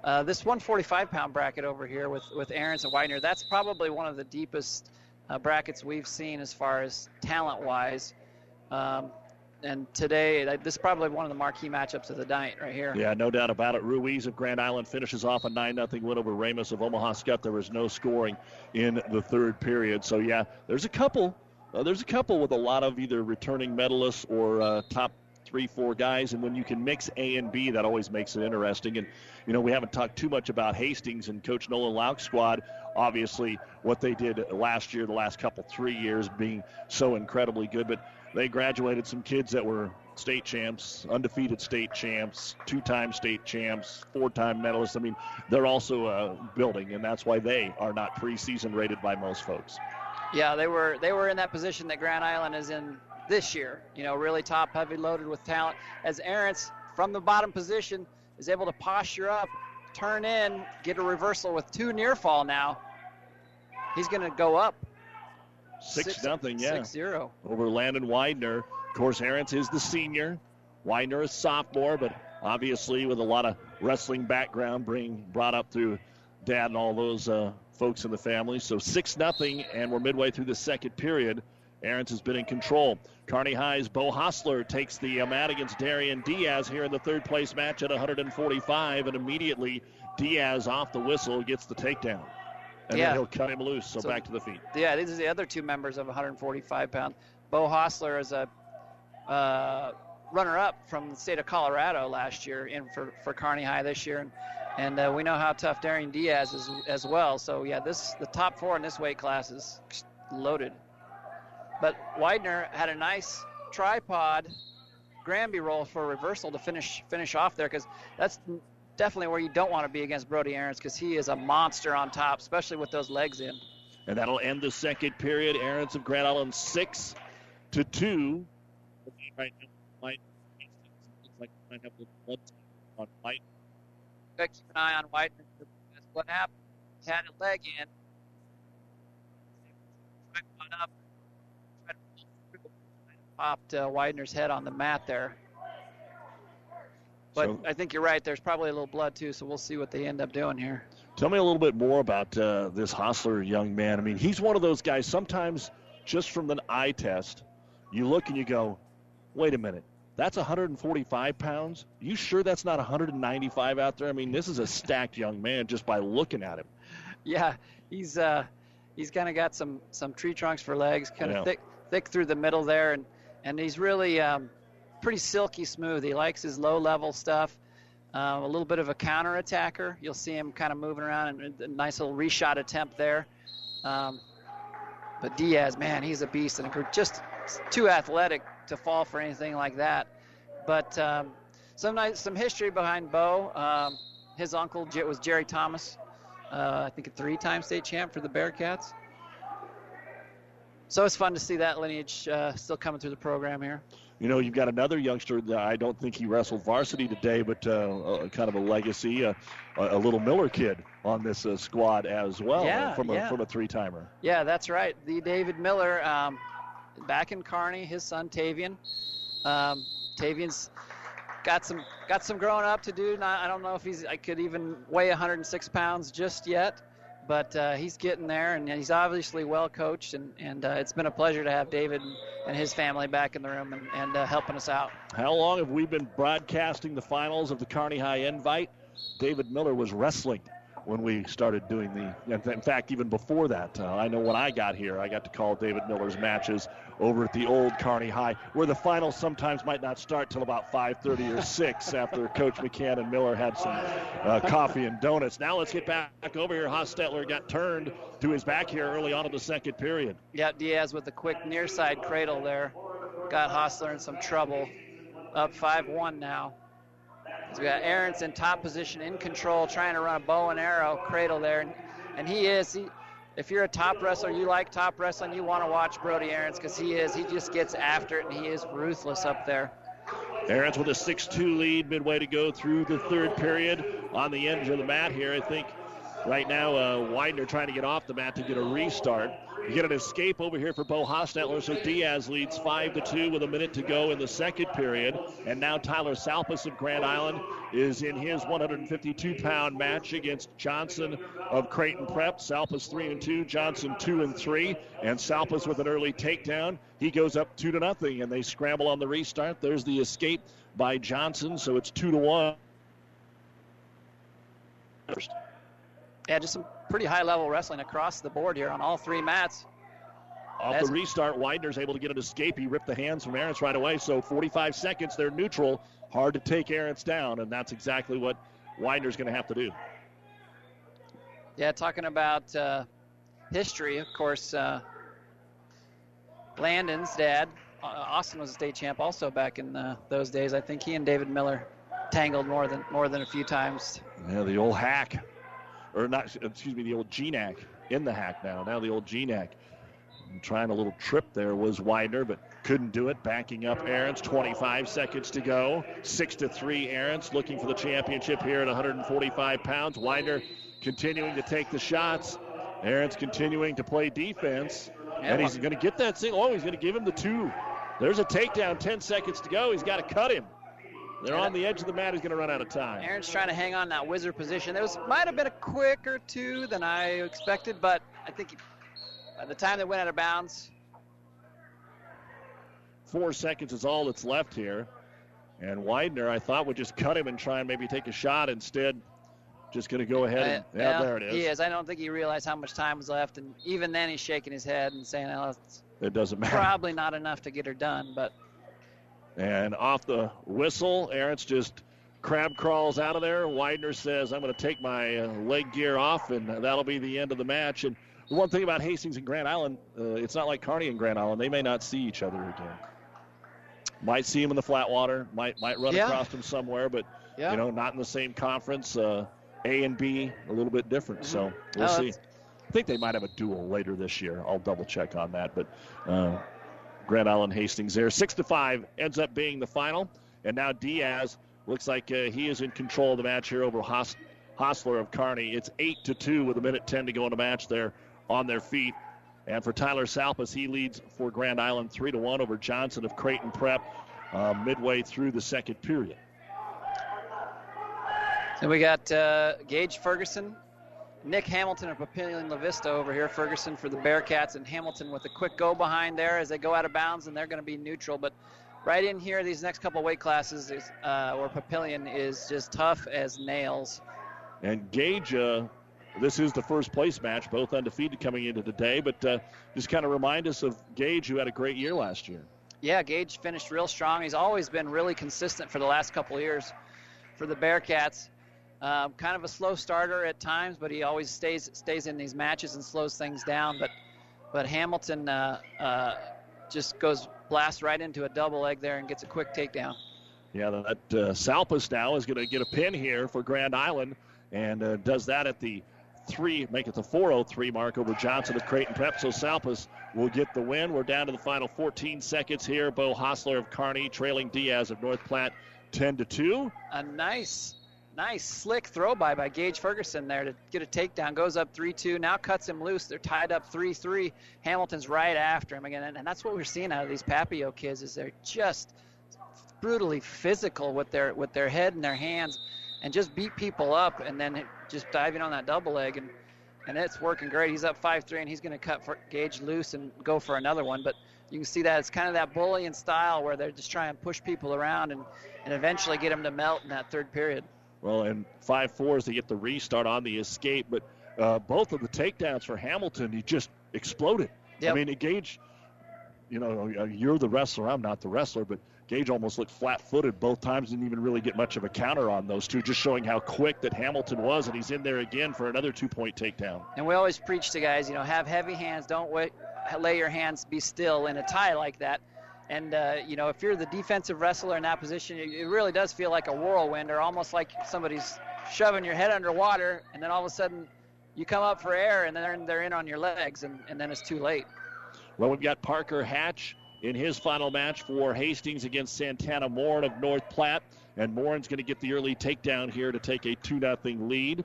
uh, this 145 pound bracket over here with with Arentz and Widener, that's probably one of the deepest uh, brackets we've seen as far as talent wise. Um, and today this is probably one of the marquee matchups of the night right here. Yeah, no doubt about it. Ruiz of Grand Island finishes off a 9 0 win over Ramos of Omaha Skutt. There was no scoring in the third period. So, yeah, there's a couple. Uh, there's a couple with a lot of either returning medalists or uh, top three, four guys. And when you can mix A and B, that always makes it interesting. And, you know, we haven't talked too much about Hastings and Coach Nolan Lauk's squad. Obviously, what they did last year, the last couple, three years being so incredibly good. But they graduated some kids that were state champs, undefeated state champs, two-time state champs, four-time medalists. I mean, they're also uh, building, and that's why they are not preseason rated by most folks. Yeah, they were they were in that position that Grand Island is in this year. You know, really top heavy loaded with talent. As Arentz from the bottom position is able to posture up, turn in, get a reversal with two near fall now. He's going to go up Six, six nothing, yeah. Six zero. Over Landon Widener. Of course, Arentz is the senior. Widener is sophomore, but obviously with a lot of wrestling background, being brought up through dad and all those uh, folks in the family. So six nothing, and we're midway through the second period. Arentz has been in control. Kearney High's Bo Hostler takes the uh, mat against Darian Diaz here in the third place match at 145, and immediately Diaz off the whistle gets the takedown and yeah. then he'll cut him loose. So, so, back to the feet. Yeah, these are the other two members of 145 pound. Bo Hostler is a uh, runner-up from the state of Colorado last year, in for for Kearney High this year, and and uh, we know how tough Darian Diaz is as well. So yeah, this the top four in this weight class is loaded. But Widener had a nice tripod Granby roll for reversal to finish finish off there because that's definitely where you don't want to be against Brody Arentz because he is a monster on top, especially with those legs in. And that'll end the second period. Arentz of Grand Island six to two. Right now, might like might have blood on White. Keep an eye on White. What happened? He had a leg in. Up, popped uh, Widener's head on the mat there. But so, I think you're right. There's probably a little blood too, so we'll see what they end up doing here. Tell me a little bit more about uh, this Hostler young man. I mean, he's one of those guys. Sometimes, just from an eye test, you look and you go, "Wait a minute, that's 145 pounds. You sure that's not 195 out there? I mean, this is a stacked young man just by looking at him." Yeah, he's uh, he's kind of got some some tree trunks for legs, kind of thick thick through the middle there, and and he's really um, pretty silky smooth. He likes his low level stuff. Uh, a little bit of a counter attacker. You'll see him kind of moving around and a nice little reshot attempt there. Um, but Diaz, man, he's a beast and just too athletic to fall for anything like that. But um, some nice, some history behind Bo. Um, his uncle was Jerry Thomas, uh, I think a three-time state champ for the Bearcats. So it's fun to see that lineage uh, still coming through the program here you know, you've got another youngster that I don't think he wrestled varsity today, but uh, kind of a legacy, uh, a little Miller kid on this uh, squad as well yeah, from, a, from a three timer. Yeah, that's right. The David Miller, um, back in Kearney, his son Tavian. Um, Tavian's got some got some growing up to do. Not, I don't know if he's I could even weigh 106 pounds just yet but uh, he's getting there, and he's obviously well coached, and, and uh, it's been a pleasure to have David and his family back in the room and, and uh, helping us out. How long have we been broadcasting the finals of the Kearney High Invite? David Miller was wrestling when we started doing the. In fact, even before that, uh, I know when I got here, I got to call David Miller's matches over at the old Kearney High, where the finals sometimes might not start till about 5:30 or 6 after Coach McCann and Miller had some uh, coffee and donuts. Now let's get back over here. Hostetler got turned to his back here early on in the second period. Yeah, Diaz with a quick near side cradle there, got Hostler in some trouble. Up 5-1 now. So we got Arentz in top position, in control, trying to run a bow and arrow cradle there, and, and he is. He, if you're a top wrestler, you like top wrestling, you want to watch Brody Arentz because he is. He just gets after it, and he is ruthless up there. Arentz with a 6-2 lead, midway to go through the third period on the edge of the mat here. I think Right now, uh, Widener trying to get off the mat to get a restart. You get an escape over here for Bo Hostetler, so Diaz leads 5 to 2 with a minute to go in the second period. And now Tyler Salpas of Grand Island is in his 152 pound match against Johnson of Creighton Prep. Salpas 3 and 2, Johnson 2 and 3. And Salpas with an early takedown. He goes up 2 to nothing, and they scramble on the restart. There's the escape by Johnson, so it's 2 to 1. First. Yeah, just some pretty high level wrestling across the board here on all three mats. Off That's the restart, Widener's able to get an escape. He ripped the hands from Arentz right away. So 45 seconds, they're neutral. Hard to take Arentz down, and that's exactly what Widener's going to have to do. Yeah, talking about uh, history, of course, uh, Landon's dad, uh, Austin was a state champ also back in uh, those days. I think he and David Miller tangled more than more than a few times. Yeah, the old hack or not, excuse me, the old GNAC in the hack now. Now the old GNAC. Trying a little trip there was Widener, but couldn't do it. Backing up Arentz. 25 seconds to go. Six to three. Arentz looking for the championship here at 145 pounds. Widener continuing to take the shots. Arentz continuing to play defense, and he's going to get that single. Oh, he's going to give him the two. There's a takedown. 10 seconds to go. He's got to cut him. They're on the edge of the mat. He's going to run out of time. Aaron's trying to hang on that wizard position. It was might have been a quicker two than I expected, but I think he, by the time they went out of bounds, four seconds is all that's left here. And Widener, I thought, would just cut him and try and maybe take a shot. Instead, just going to go ahead and, uh, yeah, yeah, there it is. He is. I don't think he realized how much time was left, and even then, he's shaking his head and saying, oh, "It doesn't matter." Probably not enough to get her done, but and off the whistle, Arentz just crab crawls out of there. Widener says, I'm going to take my uh, leg gear off, and that'll be the end of the match. And the one thing about Hastings and Grand Island, uh, it's not like Kearney and Grand Island. They may not see each other again. Might see him in the flat water, might might run yeah. across him somewhere, but yeah. you know, not in the same conference. Uh, a and B a little bit different, mm-hmm. so we'll see. I think they might have a duel later this year. I'll double check on that, but uh, Grand Island Hastings there. Six to five ends up being the final, and now Diaz looks like uh, he is in control of the match here over Hos- Hostler of Kearney. It's eight to two with a minute ten to go in the match. There on their feet, and for Tyler Salpas, he leads for Grand Island three to one over Johnson of Creighton Prep uh, midway through the second period. So we got uh, Gage Ferguson Nick Hamilton of Papillion La Vista over here. Ferguson for the Bearcats, and Hamilton with a quick go behind there as they go out of bounds, and they're going to be neutral. But right in here, these next couple weight classes, is, uh, where Papillion is just tough as nails. And Gage, uh, this is the first place match, both undefeated coming into today. But uh, just kind of remind us of Gage, who had a great year last year. Yeah, Gage finished real strong. He's always been really consistent for the last couple years for the Bearcats. Um, kind of a slow starter at times, but he always stays stays in these matches and slows things down. But but Hamilton uh, uh, just goes blast right into a double leg there and gets a quick takedown. Yeah, that uh, Salpas now is going to get a pin here for Grand Island and uh, does that at the three, make it the 403 mark over Johnson of Creighton Prep. So Salpas will get the win. We're down to the final 14 seconds here. Bo Hostler of Kearney trailing Diaz of North Platte 10 to 2. A nice Nice slick throw by by Gage Ferguson there to get a takedown. Goes up 3-2. Now cuts him loose. They're tied up 3-3. Hamilton's right after him again, and that's what we're seeing out of these Papio kids is they're just brutally physical with their with their head and their hands, and just beat people up, and then just diving on that double leg and and it's working great. He's up 5-3, and he's going to cut for Gage loose and go for another one. But you can see that it's kind of that bullying style where they're just trying to push people around and, and eventually get them to melt in that third period. Well, and 5 4 as they get the restart on the escape. But uh, both of the takedowns for Hamilton, he just exploded. Yep. I mean, Gage, you know, uh, you're the wrestler. I'm not the wrestler, but Gage almost looked flat footed both times. Didn't even really get much of a counter on those two, just showing how quick that Hamilton was. And he's in there again for another two point takedown. And we always preach to guys, you know, have heavy hands. Don't wait, lay your hands, be still in a tie like that. And, uh, you know, if you're the defensive wrestler in that position, it really does feel like a whirlwind or almost like somebody's shoving your head underwater, and then all of a sudden you come up for air, and then they're in on your legs, and, and then it's too late. Well, we've got Parker Hatch in his final match for Hastings against Santana Morin of North Platte. And Morin's going to get the early takedown here to take a 2 0 lead.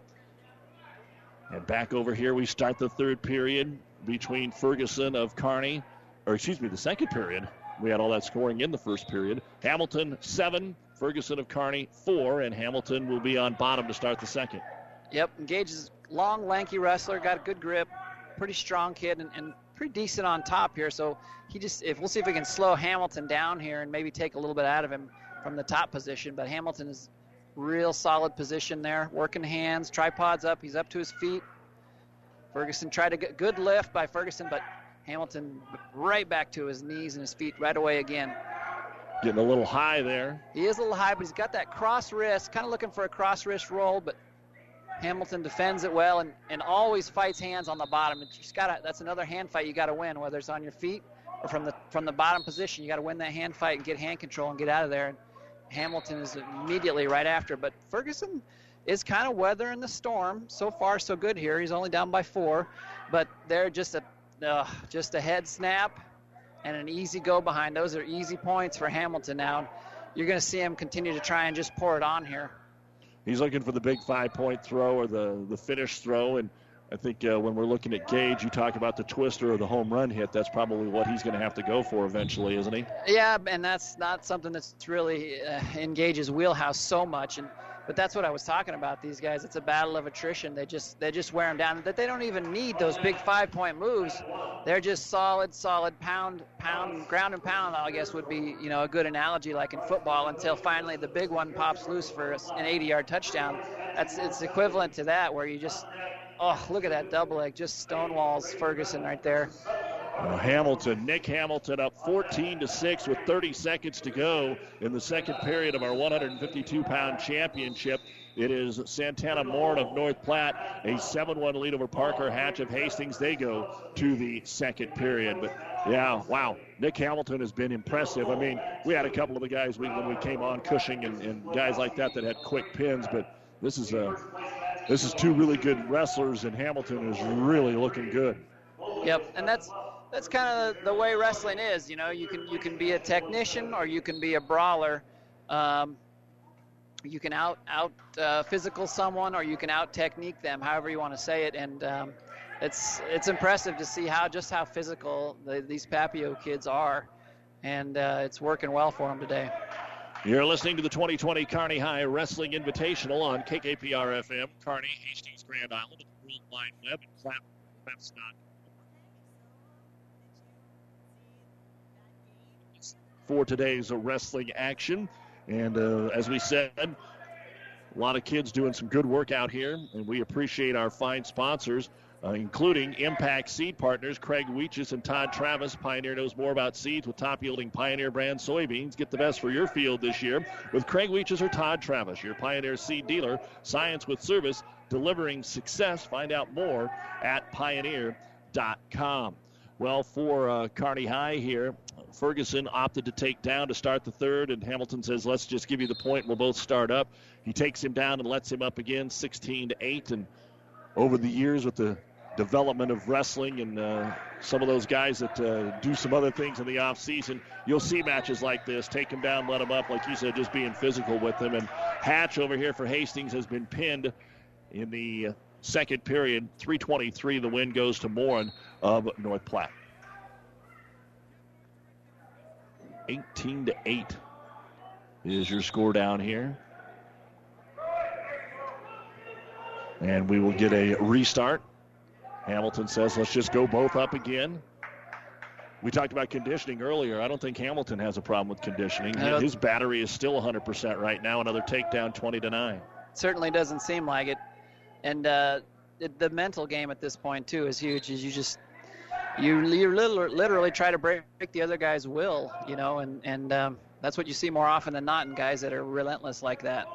And back over here, we start the third period between Ferguson of Kearney, or excuse me, the second period. We had all that scoring in the first period. Hamilton, seven. Ferguson of Kearney, four. And Hamilton will be on bottom to start the second. Yep, Gage is long, lanky wrestler, got a good grip, pretty strong kid, and, and pretty decent on top here. So he just, if we'll see if we can slow Hamilton down here and maybe take a little bit out of him from the top position. But Hamilton is real solid position there, working hands, tripods up. He's up to his feet. Ferguson tried to get good lift by Ferguson, but Hamilton right back to his knees and his feet right away again. Getting a little high there. He is a little high, but he's got that cross wrist, kind of looking for a cross wrist roll, but Hamilton defends it well and, and always fights hands on the bottom. It's gotta, that's another hand fight you got to win, whether it's on your feet or from the from the bottom position. You got to win that hand fight and get hand control and get out of there. And Hamilton is immediately right after. But Ferguson is kind of weathering the storm. So far, so good here. He's only down by four, but they're just a uh, just a head snap and an easy go behind. Those are easy points for Hamilton now. You're going to see him continue to try and just pour it on here. He's looking for the big five point throw or the, the finish throw. And I think uh, when we're looking at Gage, you talk about the twister or the home run hit. That's probably what he's going to have to go for eventually, isn't he? Yeah, and that's not something that's really uh, in Gage's wheelhouse so much. And but that's what I was talking about. These guys, it's a battle of attrition. They just they just wear them down. That they don't even need those big five point moves. They're just solid, solid pound, pound, ground and pound. I guess would be you know a good analogy like in football until finally the big one pops loose for an 80 yard touchdown. That's it's equivalent to that where you just oh look at that double leg, just stonewalls Ferguson right there. Uh, Hamilton, Nick Hamilton up 14 to 6 with 30 seconds to go in the second period of our 152 pound championship. It is Santana Morin of North Platte, a 7 1 lead over Parker Hatch of Hastings. They go to the second period. But yeah, wow. Nick Hamilton has been impressive. I mean, we had a couple of the guys we, when we came on, Cushing and, and guys like that, that had quick pins, but this is a. This is two really good wrestlers, and Hamilton is really looking good. Yep, and that's that's kind of the way wrestling is. You know, you can you can be a technician or you can be a brawler. Um, you can out out uh, physical someone or you can out technique them, however you want to say it. And um, it's it's impressive to see how just how physical the, these Papio kids are, and uh, it's working well for them today. You're listening to the 2020 Kearney High Wrestling Invitational on KKPR FM, Kearney, Hastings, Grand Island, World Wide Web, and Clap, Clapscott. For today's wrestling action. And uh, as we said, a lot of kids doing some good work out here, and we appreciate our fine sponsors, uh, including Impact Seed Partners, Craig Weeches and Todd Travis. Pioneer knows more about seeds with top yielding Pioneer brand soybeans. Get the best for your field this year with Craig Weeches or Todd Travis, your Pioneer seed dealer. Science with service, delivering success. Find out more at pioneer.com. Well, for uh, Kearney High here, Ferguson opted to take down to start the third, and Hamilton says, "Let's just give you the point. We'll both start up." He takes him down and lets him up again, 16 to eight. And over the years, with the development of wrestling and uh, some of those guys that uh, do some other things in the off season, you'll see matches like this. Take him down, let him up, like you said, just being physical with him. And Hatch over here for Hastings has been pinned in the second period. 323. The win goes to Morin of North Platte. 18 to 8 is your score down here. And we will get a restart. Hamilton says, let's just go both up again. We talked about conditioning earlier. I don't think Hamilton has a problem with conditioning. His battery is still 100% right now. Another takedown, 20 to 9. Certainly doesn't seem like it. And uh, the mental game at this point, too, is huge. Is you just you you literally, try to break the other guy's will, you know, and and um, that's what you see more often than not in guys that are relentless like that.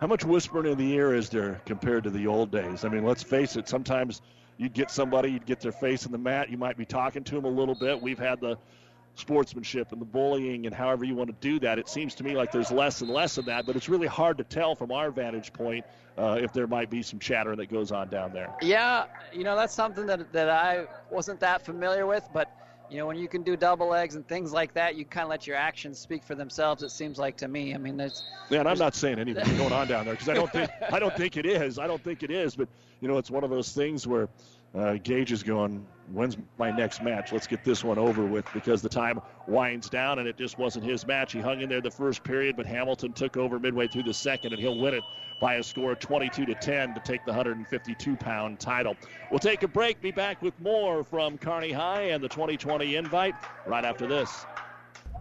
How much whispering in the ear is there compared to the old days? I mean, let's face it. Sometimes you'd get somebody, you'd get their face in the mat, you might be talking to them a little bit. We've had the sportsmanship and the bullying and however you want to do that. It seems to me like there's less and less of that, but it's really hard to tell from our vantage point uh, if there might be some chatter that goes on down there. Yeah, you know that's something that that I wasn't that familiar with, but you know, when you can do double legs and things like that, you kind of let your actions speak for themselves. It seems like to me. I mean, there's. Yeah, and I'm not saying anything going on down there because I don't think I don't think it is. I don't think it is. But you know, it's one of those things where uh, Gage is going, when's my next match? Let's get this one over with because the time winds down and it just wasn't his match. He hung in there the first period, but Hamilton took over midway through the second, and he'll win it by a score of 22 to 10 to take the 152 pound title. We'll take a break, be back with more from Kearney High and the 2020 invite right after this.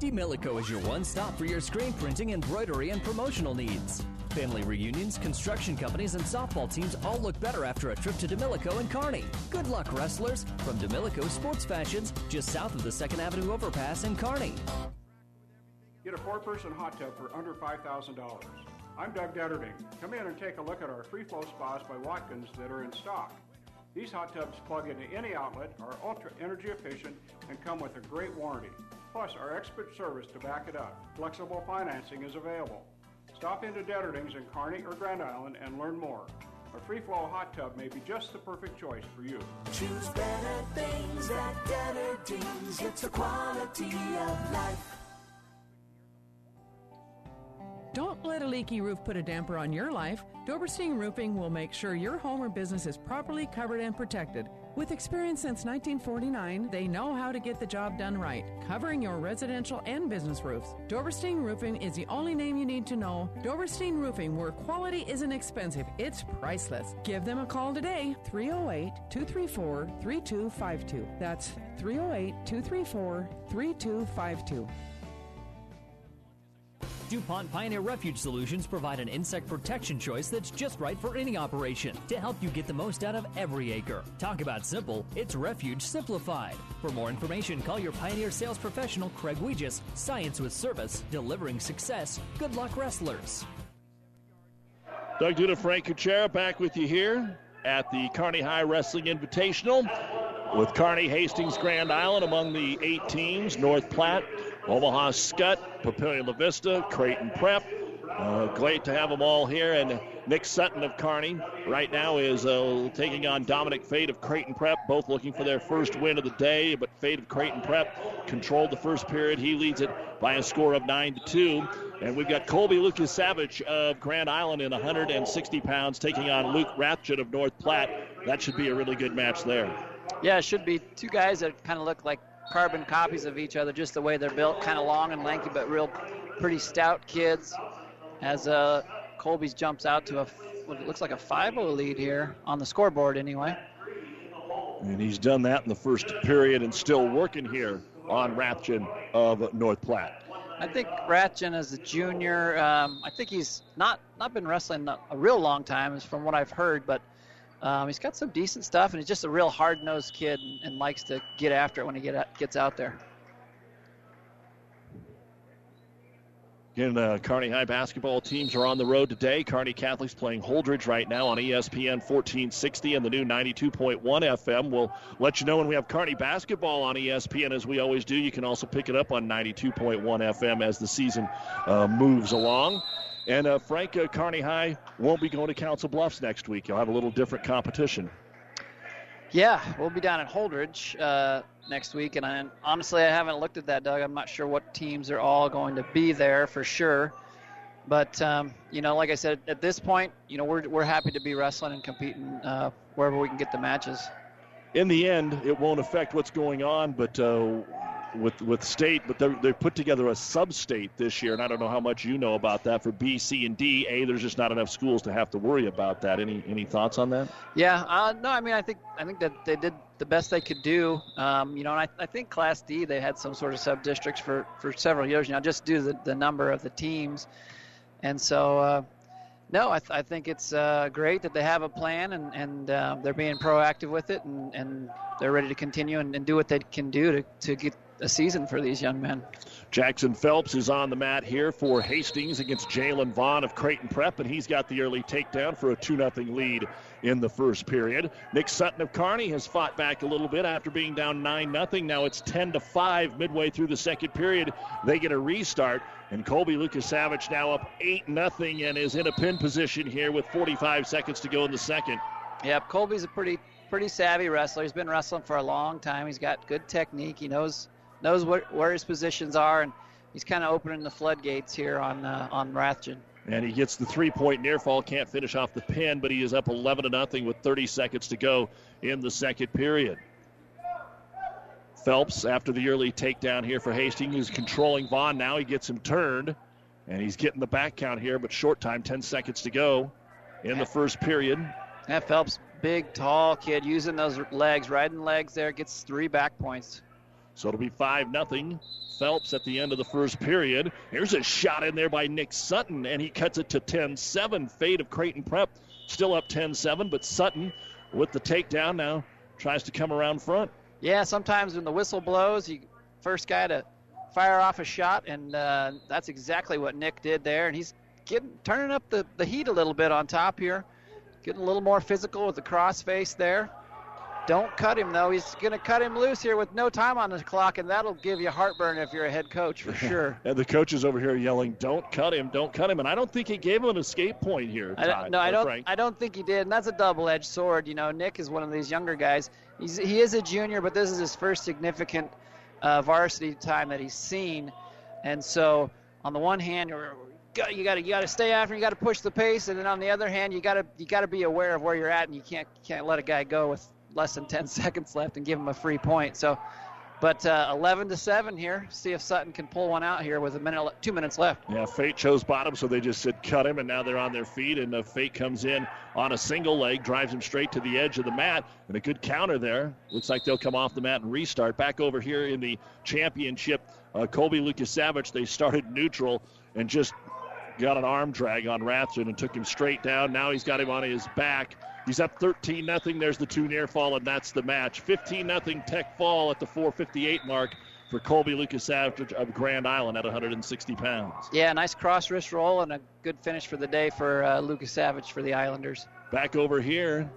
DeMillico is your one stop for your screen printing, embroidery, and promotional needs. Family reunions, construction companies, and softball teams all look better after a trip to DeMillico and Kearney. Good luck, wrestlers, from DeMillico Sports Fashions, just south of the 2nd Avenue overpass in Kearney. Get a four person hot tub for under $5,000. I'm Doug Detterding. Come in and take a look at our free flow spas by Watkins that are in stock. These hot tubs plug into any outlet, are ultra energy efficient, and come with a great warranty. Plus, our expert service to back it up. Flexible financing is available. Stop into Detterding's in Kearney or Grand Island and learn more. A free flow hot tub may be just the perfect choice for you. Choose better things at Detterding's. It's the quality of life. Don't let a leaky roof put a damper on your life. Doberstein Roofing will make sure your home or business is properly covered and protected. With experience since 1949, they know how to get the job done right, covering your residential and business roofs. Doberstein Roofing is the only name you need to know. Doberstein Roofing, where quality isn't expensive, it's priceless. Give them a call today, 308 234 3252. That's 308 234 3252. DuPont Pioneer Refuge Solutions provide an insect protection choice that's just right for any operation to help you get the most out of every acre. Talk about simple, it's Refuge Simplified. For more information, call your Pioneer sales professional, Craig Weegis. Science with service, delivering success. Good luck, wrestlers. Doug Duda, Frank Kuchera back with you here at the Kearney High Wrestling Invitational with Kearney Hastings, Grand Island among the eight teams. North Platte, Omaha Skutt, Papillion La Vista, Creighton Prep. Uh, great to have them all here. And Nick Sutton of Kearney right now is uh, taking on Dominic Fade of Creighton Prep, both looking for their first win of the day. But Fade of Creighton Prep controlled the first period. He leads it by a score of 9 to 2. And we've got Colby Lucas Savage of Grand Island in 160 pounds taking on Luke Rathjen of North Platte. That should be a really good match there. Yeah, it should be two guys that kind of look like carbon copies of each other, just the way they're built, kind of long and lanky, but real pretty stout kids. As uh, Colby's jumps out to a what looks like a 5-0 lead here on the scoreboard, anyway. And he's done that in the first period and still working here on Rathjen of North Platte. I think Rathjen is a junior. Um, I think he's not not been wrestling a, a real long time, is from what I've heard, but um, he's got some decent stuff, and he's just a real hard-nosed kid and, and likes to get after it when he get out, gets out there. Again, uh, Kearney High basketball teams are on the road today. Kearney Catholics playing Holdrege right now on ESPN 1460 and the new 92.1 FM. We'll let you know when we have Kearney basketball on ESPN, as we always do. You can also pick it up on 92.1 FM as the season uh, moves along. And uh, Frank, uh, Kearney High won't be going to Council Bluffs next week. You'll have a little different competition. Yeah, we'll be down at Holdrege uh, next week, and I, honestly, I haven't looked at that, Doug. I'm not sure what teams are all going to be there for sure. But um, you know, like I said, at this point, you know, we're we're happy to be wrestling and competing uh, wherever we can get the matches. In the end, it won't affect what's going on, but uh, with with state, but they they put together a sub-state this year, and I don't know how much you know about that for B, C, and D. A, there's just not enough schools to have to worry about that. Any any thoughts on that? Yeah, uh, no, I mean, I think I think that they did the best they could do. Um, you know, and I, I think Class D they had some sort of sub districts for for several years. Know, just due to the, the number of the teams, and so. Uh, no, I, th- I think it's uh, great that they have a plan and, and uh, they're being proactive with it and, and they're ready to continue and, and do what they can do to, to get a season for these young men. Jackson Phelps is on the mat here for Hastings against Jalen Vaughn of Creighton Prep, and he's got the early takedown for a 2 0 lead in the first period. Nick Sutton of Kearney has fought back a little bit after being down 9 0. Now it's 10 to 5 midway through the second period. They get a restart. And Colby Lucas Savage now up 8 0 and is in a pin position here with 45 seconds to go in the second. Yep, Colby's a pretty pretty savvy wrestler. He's been wrestling for a long time. He's got good technique. He knows knows where, where his positions are, and he's kind of opening the floodgates here on uh, on Rathjen. And he gets the three-point near fall. Can't finish off the pin, but he is up 11 to nothing with 30 seconds to go in the second period. Phelps, after the early takedown here for Hastings, is controlling Vaughn. Now he gets him turned, and he's getting the back count here, but short time, 10 seconds to go in the first period. Yeah, Phelps, big, tall kid, using those legs, riding legs there, gets three back points. So it'll be 5 nothing. Phelps at the end of the first period. Here's a shot in there by Nick Sutton, and he cuts it to 10 7. Fate of Creighton Prep still up 10 7, but Sutton with the takedown now tries to come around front. Yeah, sometimes when the whistle blows, you first guy to fire off a shot, and uh, that's exactly what Nick did there. And he's getting turning up the, the heat a little bit on top here, getting a little more physical with the cross face there. Don't cut him though. He's going to cut him loose here with no time on the clock, and that'll give you heartburn if you're a head coach for sure. and the coaches over here yelling, "Don't cut him! Don't cut him!" And I don't think he gave him an escape point here. I don't, no, I don't. Frank. I don't think he did, and that's a double-edged sword. You know, Nick is one of these younger guys. He's he is a junior, but this is his first significant uh, varsity time that he's seen, and so on the one hand, you're, you got to you got to stay after, him, you got to push the pace, and then on the other hand, you got to you got to be aware of where you're at, and you can't can't let a guy go with less than 10 seconds left and give him a free point. So, but uh, 11 to seven here. See if Sutton can pull one out here with a minute, two minutes left. Yeah, Fate chose bottom, so they just said cut him, and now they're on their feet. And uh, Fate comes in on a single leg, drives him straight to the edge of the mat, and a good counter there. Looks like they'll come off the mat and restart. Back over here in the championship, uh, Colby Lucas Savage, they started neutral and just got an arm drag on Rathjen and took him straight down. Now he's got him on his back. He's up 13 nothing. There's the two near fall, and that's the match. 15 nothing Tech fall at the 458 mark for Colby Lucas Savage of Grand Island at 160 pounds. Yeah, nice cross wrist roll and a good finish for the day for uh, Lucas Savage for the Islanders. Back over here,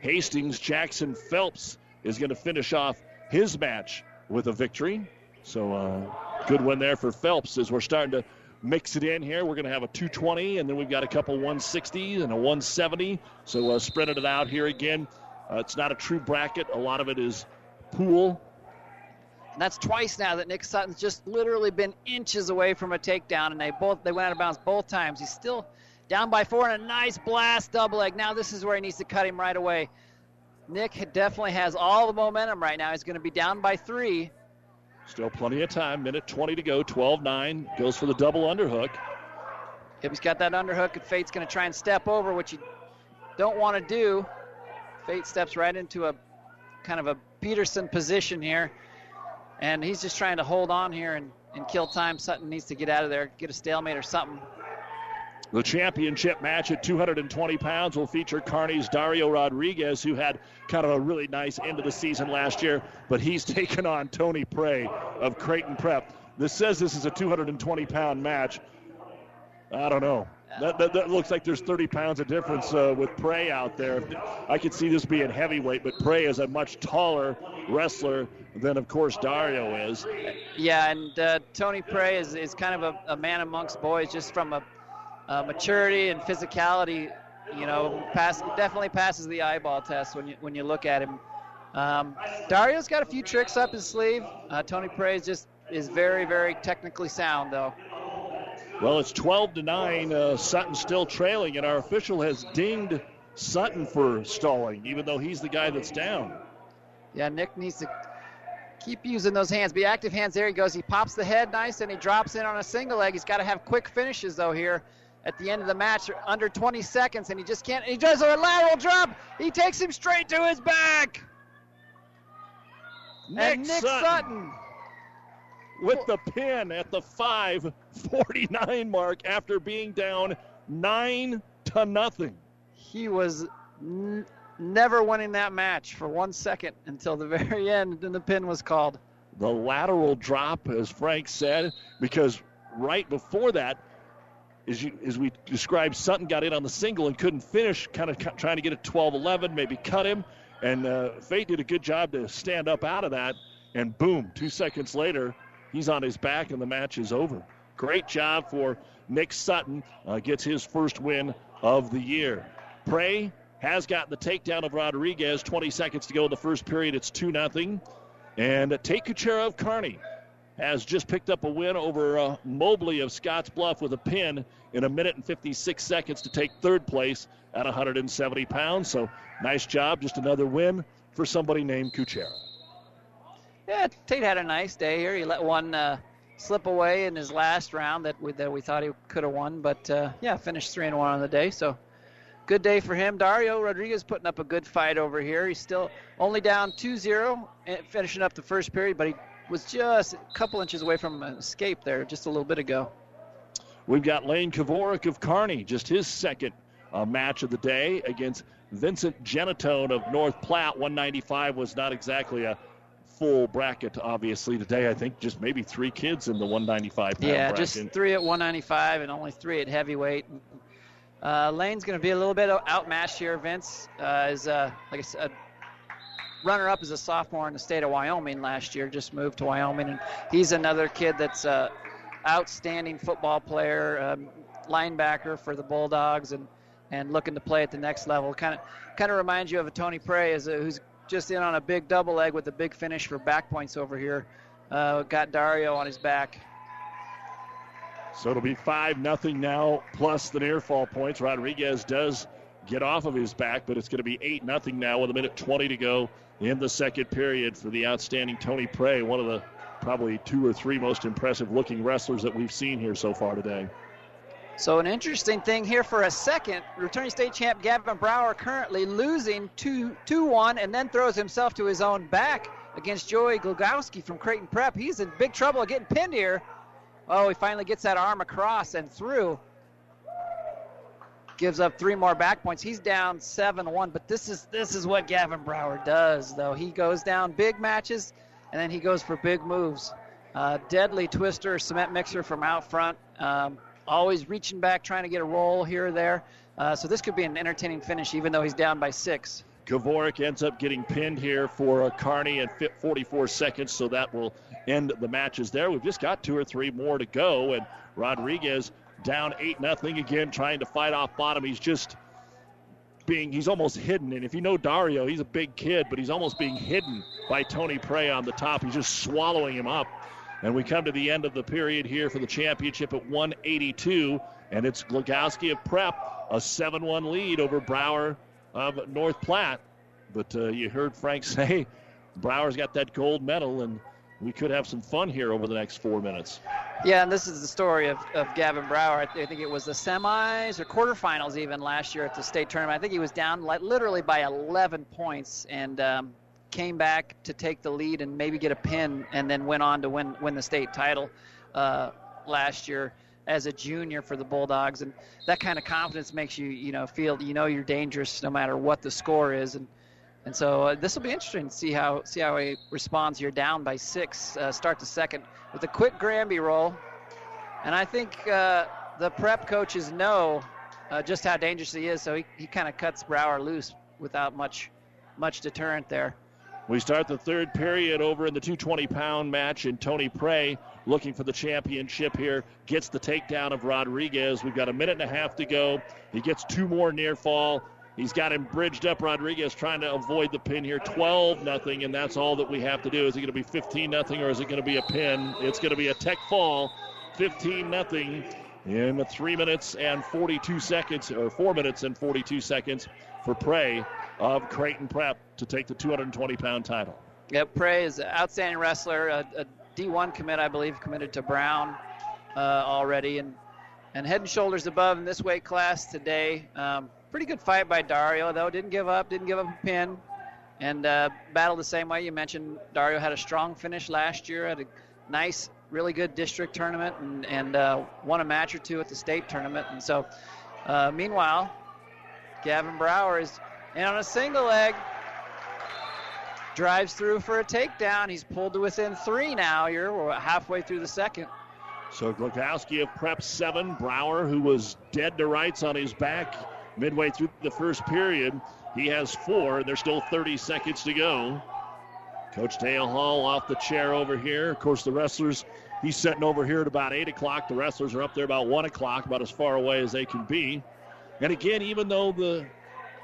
Hastings Jackson Phelps is going to finish off his match with a victory. So, uh, good win there for Phelps as we're starting to mix it in here. We're going to have a 220, and then we've got a couple 160s and a 170. So, uh, spreading it out here again. Uh, it's not a true bracket. A lot of it is pool. And that's twice now that Nick Sutton's just literally been inches away from a takedown, and they both they went out of bounds both times. He's still down by four and a nice blast double leg. Now this is where he needs to cut him right away. Nick definitely has all the momentum right now. He's going to be down by three. Still plenty of time. Minute 20 to go. 12 9. Goes for the double underhook. Yep, he's got that underhook, and Fate's going to try and step over, which you don't want to do. Fate steps right into a kind of a Peterson position here, and he's just trying to hold on here and, and kill time. Sutton needs to get out of there, get a stalemate or something. The championship match at 220 pounds will feature Kearney's Dario Rodriguez, who had kind of a really nice end of the season last year, but he's taken on Tony Prey of Creighton Prep. This says this is a 220 pound match. I don't know. That, that, that looks like there's 30 pounds of difference uh, with Prey out there. I could see this being heavyweight, but Prey is a much taller wrestler than, of course, Dario is. Yeah, and uh, Tony Prey is, is kind of a, a man amongst boys just from a uh, maturity and physicality, you know, pass, definitely passes the eyeball test when you when you look at him. Um, Dario's got a few tricks up his sleeve. Uh, Tony Praise just is very very technically sound though. Well, it's 12 to nine. Uh, Sutton still trailing, and our official has dinged Sutton for stalling, even though he's the guy that's down. Yeah, Nick needs to keep using those hands. Be active hands. There he goes. He pops the head nice, and he drops in on a single leg. He's got to have quick finishes though here at the end of the match, under 20 seconds, and he just can't. He does a lateral drop. He takes him straight to his back. Nick, and Nick Sutton, Sutton with the pin at the 5:49 mark after being down nine to nothing. He was n- never winning that match for one second until the very end, and the pin was called. The lateral drop, as Frank said, because right before that, as, you, as we described, Sutton got in on the single and couldn't finish, kind of trying to get a 12 11, maybe cut him. And uh, Fate did a good job to stand up out of that. And boom, two seconds later, he's on his back and the match is over. Great job for Nick Sutton. Uh, gets his first win of the year. Prey has gotten the takedown of Rodriguez. 20 seconds to go in the first period. It's 2 0. And Kuchera of Kearney has just picked up a win over uh, Mobley of Scottsbluff with a pin in a minute and 56 seconds to take third place at 170 pounds. So nice job. Just another win for somebody named Kuchera. Yeah, Tate had a nice day here. He let one uh, slip away in his last round that we, that we thought he could have won, but uh, yeah, finished three and one on the day. So good day for him. Dario Rodriguez putting up a good fight over here. He's still only down 2-0, eh, finishing up the first period, but he was just a couple inches away from an escape there just a little bit ago. We've got Lane Kavorik of Kearney, just his second uh, match of the day against Vincent Genatone of North Platte. 195 was not exactly a full bracket, obviously, today. I think just maybe three kids in the 195 pound Yeah, bracket. just three at 195 and only three at heavyweight. Uh, Lane's going to be a little bit outmatched here. Vince uh, is, uh, like I said, runner up as a sophomore in the state of Wyoming last year, just moved to Wyoming. And he's another kid that's an outstanding football player, um, linebacker for the Bulldogs, and, and looking to play at the next level. Kind of kind of reminds you of a Tony Prey, as a, who's just in on a big double leg with a big finish for back points over here. Uh, got Dario on his back. So it'll be 5 nothing now, plus the near fall points. Rodriguez does get off of his back, but it's going to be 8 nothing now with a minute 20 to go in the second period for the outstanding Tony Prey, one of the probably two or three most impressive looking wrestlers that we've seen here so far today. So an interesting thing here for a second, returning state champ Gavin Brower currently losing 2-1 and then throws himself to his own back against Joey Glogowski from Creighton Prep. He's in big trouble getting pinned here. Oh, he finally gets that arm across and through. Gives up three more back points. He's down 7-1, but this is this is what Gavin Brower does though. He goes down big matches and then he goes for big moves. Uh, deadly twister, cement mixer from out front. Um, always reaching back, trying to get a roll here or there. Uh, so this could be an entertaining finish, even though he's down by six. Kavorik ends up getting pinned here for a Kearney at 44 seconds, so that will end the matches there. We've just got two or three more to go, and Rodriguez down 8 nothing again, trying to fight off bottom. He's just being, he's almost hidden. And if you know Dario, he's a big kid, but he's almost being hidden by Tony Prey on the top. He's just swallowing him up. And we come to the end of the period here for the championship at 182, and it's Glogowski of Prep, a 7 1 lead over Brower of North Platte. But uh, you heard Frank say Brower's got that gold medal, and we could have some fun here over the next four minutes. Yeah, and this is the story of, of Gavin Brower. I think it was the semis or quarterfinals even last year at the state tournament. I think he was down like literally by 11 points, and um, came back to take the lead and maybe get a pin, and then went on to win win the state title uh, last year as a junior for the Bulldogs. And that kind of confidence makes you you know feel you know you're dangerous no matter what the score is. And and so uh, this will be interesting to see how see how he responds. You're down by six, uh, start the second with a quick Granby roll, and I think uh, the prep coaches know uh, just how dangerous he is. So he, he kind of cuts Brower loose without much much deterrent there. We start the third period over in the 220 pound match, and Tony Prey looking for the championship here gets the takedown of Rodriguez. We've got a minute and a half to go. He gets two more near fall. He's got him bridged up. Rodriguez trying to avoid the pin here. 12 nothing, and that's all that we have to do. Is it going to be 15 nothing, or is it going to be a pin? It's going to be a tech fall. 15 nothing in three minutes and 42 seconds, or four minutes and 42 seconds for Prey of Creighton Prep to take the 220 pound title. Yep, Prey is an outstanding wrestler, a, a D1 commit, I believe, committed to Brown uh, already, and and head and shoulders above in this weight class today. Um, pretty good fight by Dario, though. Didn't give up, didn't give up a pin, and uh, battled the same way. You mentioned Dario had a strong finish last year, at a nice, really good district tournament, and, and uh, won a match or two at the state tournament. And so, uh, meanwhile, Gavin Brower is in on a single leg. Drives through for a takedown. He's pulled to within three now. You're halfway through the second. So Glogowski of Prep 7. Brower, who was dead to rights on his back midway through the first period, he has four, and there's still 30 seconds to go. Coach Dale Hall off the chair over here. Of course, the wrestlers, he's sitting over here at about 8 o'clock. The wrestlers are up there about 1 o'clock, about as far away as they can be. And again, even though the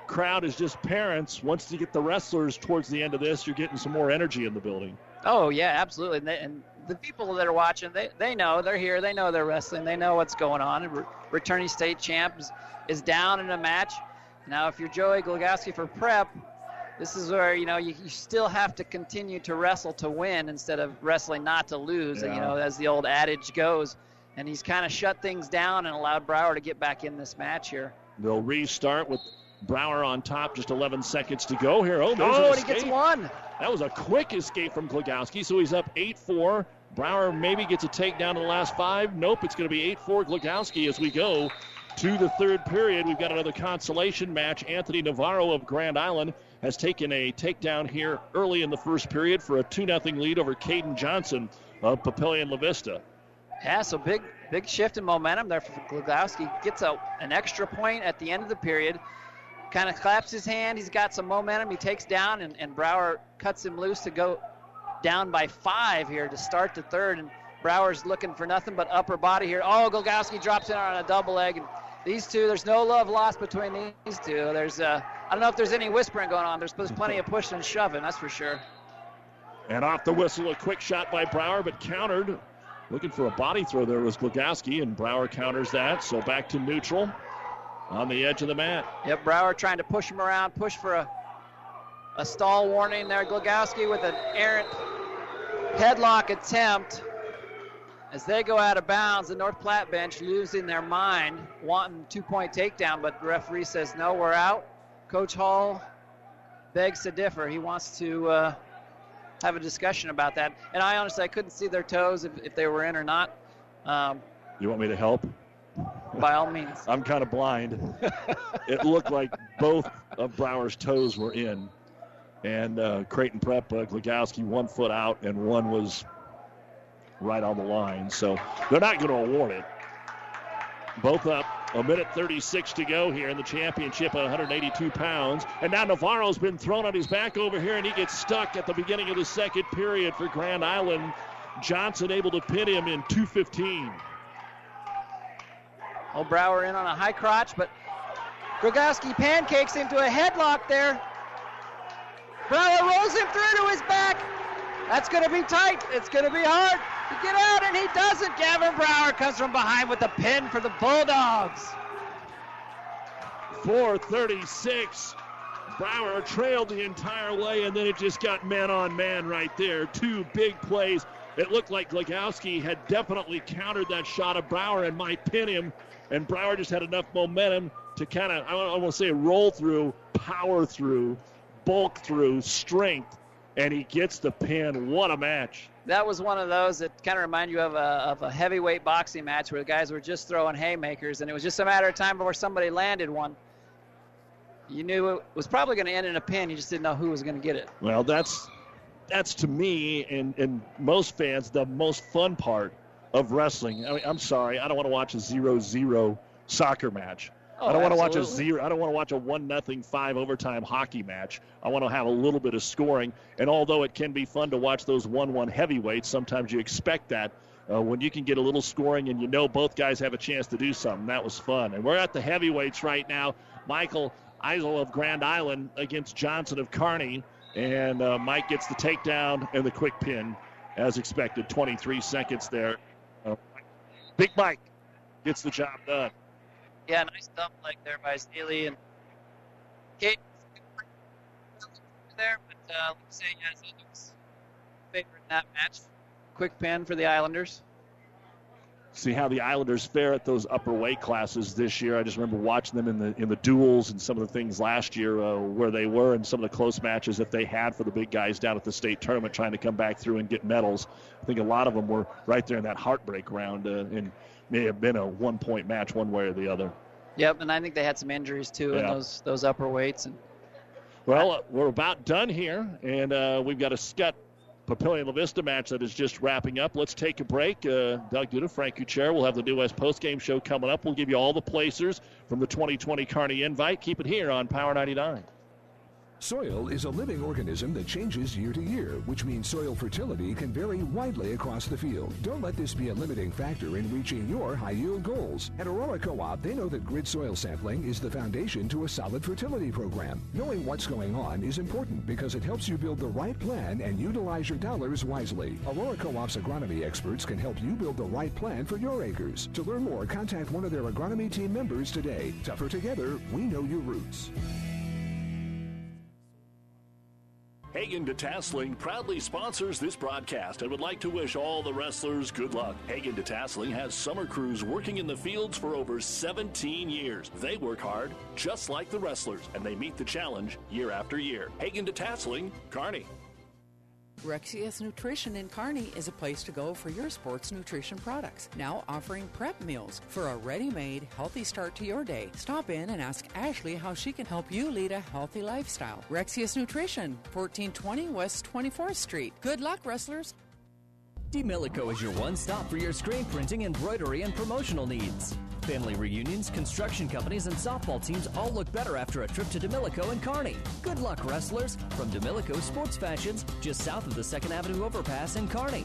crowd is just parents. Once you get the wrestlers towards the end of this, you're getting some more energy in the building. Oh yeah, absolutely. And, they, and the people that are watching, they, they know they're here. They know they're wrestling. They know what's going on. Re- returning state champ is, is down in a match. Now, if you're Joey Glogowski for prep, this is where you know you, you still have to continue to wrestle to win instead of wrestling not to lose. And, you know, as the old adage goes. And he's kind of shut things down and allowed Brower to get back in this match here. They'll restart with Brower on top. Just 11 seconds to go here. Oh, there's Oh, an and he gets one. That was a quick escape from Glogowski, so he's up 8 4. Brower maybe gets a takedown in the last five. Nope, it's going to be 8 4 Glogowski as we go to the third period. We've got another consolation match. Anthony Navarro of Grand Island has taken a takedown here early in the first period for a 2 0 lead over Caden Johnson of Papillion La Vista. Yeah, so big big shift in momentum there for Glogowski. Gets a, an extra point at the end of the period. Kind of claps his hand. He's got some momentum. He takes down, and, and Brower cuts him loose to go down by five here to start the third. And Brower's looking for nothing but upper body here. Oh, Glogowski drops in on a double leg. And these two, there's no love lost between these two. There's, uh, I don't know if there's any whispering going on. There's, there's plenty of pushing and shoving, that's for sure. And off the whistle, a quick shot by Brower, but countered. Looking for a body throw there was Glogowski, and Brower counters that. So back to neutral on the edge of the mat. Yep, Brower trying to push him around, push for a, a stall warning there. Glogowski with an errant headlock attempt as they go out of bounds. The North Platte bench losing their mind, wanting two point takedown, but the referee says no, we're out. Coach Hall begs to differ. He wants to uh, have a discussion about that. And I honestly, I couldn't see their toes if, if they were in or not. Um, You want me to help? By all means. I'm kind of blind. it looked like both of Brower's toes were in. And uh, Creighton Prep, uh, Glogowski, one foot out, and one was right on the line. So they're not going to award it. Both up. A minute 36 to go here in the championship at 182 pounds. And now Navarro's been thrown on his back over here, and he gets stuck at the beginning of the second period for Grand Island. Johnson able to pin him in 215. Oh, Brower in on a high crotch, but Glogowski pancakes into a headlock there. Brower rolls him through to his back. That's going to be tight. It's going to be hard to get out, and he doesn't. Gavin Brower comes from behind with the pin for the Bulldogs. 436. Brower trailed the entire way, and then it just got man on man right there. Two big plays. It looked like Glogowski had definitely countered that shot of Brower and might pin him, and Brower just had enough momentum to kind of, I want to say roll through, power through, bulk through, strength, and he gets the pin. What a match. That was one of those that kind of remind you of a, of a heavyweight boxing match where the guys were just throwing haymakers, and it was just a matter of time before somebody landed one. You knew it was probably going to end in a pin. You just didn't know who was going to get it. Well, that's that's to me and, and most fans the most fun part of wrestling. I mean, I'm sorry, I don't want to watch a zero-zero soccer match. Oh, I don't want to watch a zero. I don't want to watch a one nothing five overtime hockey match. I want to have a little bit of scoring. And although it can be fun to watch those one-one heavyweights, sometimes you expect that. Uh, when you can get a little scoring and you know both guys have a chance to do something, that was fun. And we're at the heavyweights right now. Michael Eisel of Grand Island against Johnson of Kearney. And uh, Mike gets the takedown and the quick pin as expected. 23 seconds there. Big Mike gets the job done. Yeah, nice dump like there by Staley and Kate there, but uh, let's say has Islanders favorite in that match. Quick pin for the Islanders. See how the Islanders fare at those upper weight classes this year. I just remember watching them in the in the duels and some of the things last year uh, where they were and some of the close matches that they had for the big guys down at the state tournament trying to come back through and get medals. I think a lot of them were right there in that heartbreak round uh, and may have been a one point match one way or the other. Yep, and I think they had some injuries too in those those upper weights. And Well, uh, we're about done here, and uh, we've got a Skutt Papillion La Vista match that is just wrapping up. Let's take a break. Uh, Doug Duda, Frank Kuchera, we'll have the New West postgame show coming up. We'll give you all the placers from the 2020 Kearney invite. Keep it here on Power 99. Soil is a living organism that changes year to year, which means soil fertility can vary widely across the field. Don't let this be a limiting factor in reaching your high yield goals. At Aurora Co-op, they know that grid soil sampling is the foundation to a solid fertility program. Knowing what's going on is important because it helps you build the right plan and utilize your dollars wisely. Aurora Co-op's agronomy experts can help you build the right plan for your acres. To learn more, contact one of their agronomy team members today. Tougher together, we know your roots. Hagen Detasseling proudly sponsors this broadcast and would like to wish all the wrestlers good luck. Hagen Detasseling has summer crews working in the fields for over 17 years. They work hard, just like the wrestlers, and they meet the challenge year after year. Hagen Detasseling, Kearney. Rexius Nutrition in Kearney is a place to go for your sports nutrition products. Now offering prep meals for a ready made, healthy start to your day. Stop in and ask Ashley how she can help you lead a healthy lifestyle. Rexius Nutrition, 1420 West 24th Street. Good luck, wrestlers. Demilico is your one stop for your screen printing, embroidery, and promotional needs. Family reunions, construction companies, and softball teams all look better after a trip to Demilico and Kearney. Good luck, wrestlers, from Demilico Sports Fashions, just south of the 2nd Avenue overpass in Kearney.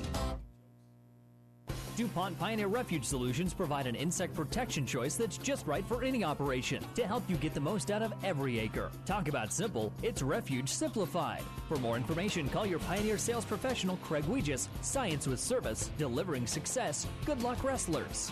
DuPont Pioneer Refuge Solutions provide an insect protection choice that's just right for any operation to help you get the most out of every acre. Talk about simple, it's Refuge Simplified. For more information, call your Pioneer sales professional, Craig Weegis. Science with service, delivering success. Good luck, wrestlers.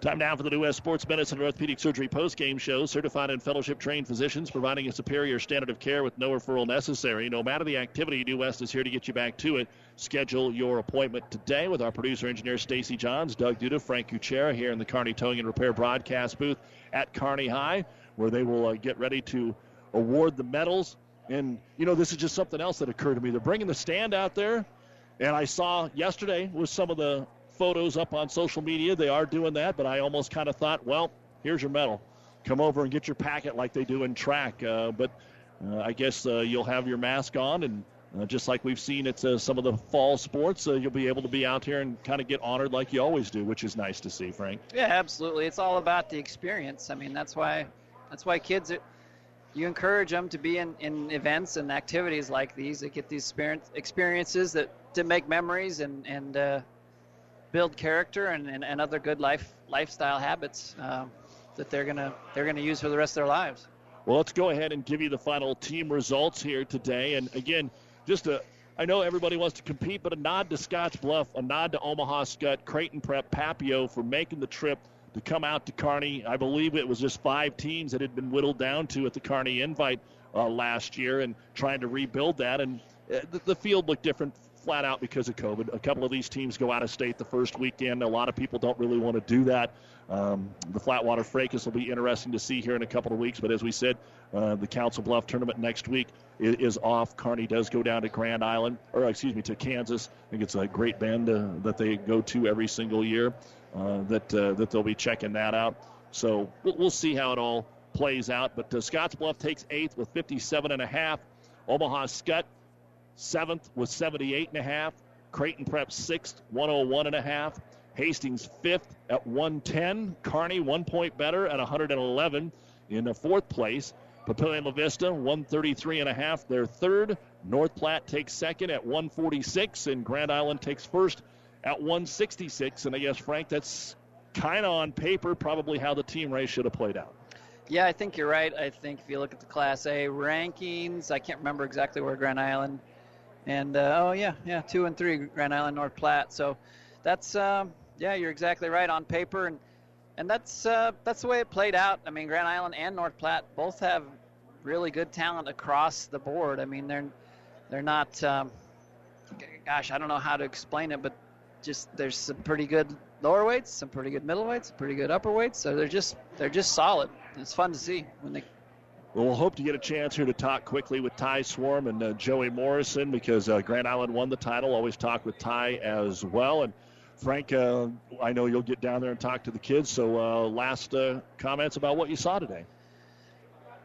Time now for the New West Sports Medicine and Orthopedic Surgery post-game show. Certified and fellowship-trained physicians providing a superior standard of care with no referral necessary. No matter the activity, New West is here to get you back to it. Schedule your appointment today with our producer engineer Stacy Johns, Doug Duda, Frank Kuchera here in the Kearney Towing and Repair broadcast booth at Kearney High, where they will uh, get ready to award the medals. And you know, this is just something else that occurred to me. They're bringing the stand out there, and I saw yesterday with some of the photos up on social media. They are doing that, but I almost kind of thought, well, here's your medal. Come over and get your packet like they do in track. Uh, but uh, I guess uh, you'll have your mask on, and uh, just like we've seen at uh, some of the fall sports, uh, you'll be able to be out here and kind of get honored like you always do, which is nice to see, Frank. Yeah, absolutely. It's all about the experience. I mean, that's why that's why kids. Are, you encourage them to be in, in events and activities like these that get these experiences that to make memories and and build character and, and, and other good life lifestyle habits uh, that they're gonna they're gonna use for the rest of their lives. Well, let's go ahead and give you the final team results here today. And again, just a I know everybody wants to compete, but a nod to Scottsbluff, a nod to Omaha Skutt, Creighton Prep, Papio for making the trip to come out to Kearney. I believe it was just five teams that had been whittled down to at the Kearney Invite uh, last year, and trying to rebuild that. And uh, the, the field looked different flat out because of COVID. A couple of these teams go out of state the first weekend. A lot of people don't really want to do that. Um, the Flatwater Fracas will be interesting to see here in a couple of weeks. But as we said, uh, the Council Bluff tournament next week is, is, off. Kearney does go down to Grand Island, or excuse me, to Kansas. I think it's a Great Bend uh, that they go to every single year. Uh, that uh, that they'll be checking that out. So we'll, we'll see how it all plays out. But uh, Scottsbluff takes eighth with 57 and a half. Omaha Skutt seventh with 78 and a half. Creighton Prep sixth, 101 and a half. Hastings fifth at 110. Kearney one point better at 111 in the fourth place. Papillion La Vista 133 and a half. Their third. North Platte takes second at 146, and Grand Island takes first at 166. And I guess Frank, that's kind of on paper probably how the team race should have played out. Yeah, I think you're right. I think if you look at the Class A rankings, I can't remember exactly where Grand Island and uh, oh yeah, yeah, two and three, Grand Island, North Platte. So that's um, yeah, you're exactly right on paper, and and that's uh, that's the way it played out. I mean, Grand Island and North Platte both have really good talent across the board. I mean, they're they're not. Um, gosh, I don't know how to explain it, but just there's some pretty good lower weights, some pretty good middle weights, pretty good upper weights. So they're just they're just solid, it's fun to see when they well, hope to get a chance here to talk quickly with Ty Swarm and uh, Joey Morrison because uh, Grand Island won the title. Always talk with Ty as well. And Frank, uh, I know you'll get down there and talk to the kids. So, uh, last uh, comments about what you saw today.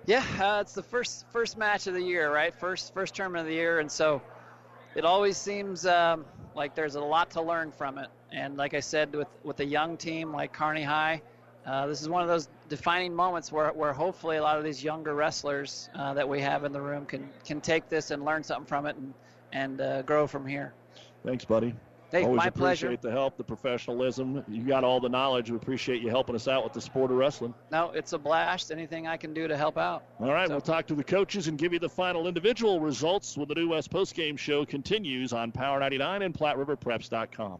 Yeah, uh, it's the first first match of the year, right? First first tournament of the year, and so it always seems um, like there's a lot to learn from it. And like I said, with with a young team like Kearney High uh, this is one of those defining moments where, where hopefully a lot of these younger wrestlers uh, that we have in the room can, can take this and learn something from it and, and uh, grow from here. Thanks, buddy. Hey, Always my appreciate pleasure. the help, the professionalism. You got all the knowledge. We appreciate you helping us out with the sport of wrestling. No, it's a blast. Anything I can do to help out. All right, we'll talk to the coaches and give you the final individual results when the New West postgame show continues on Power 99 and PlatteRiverPreps.com.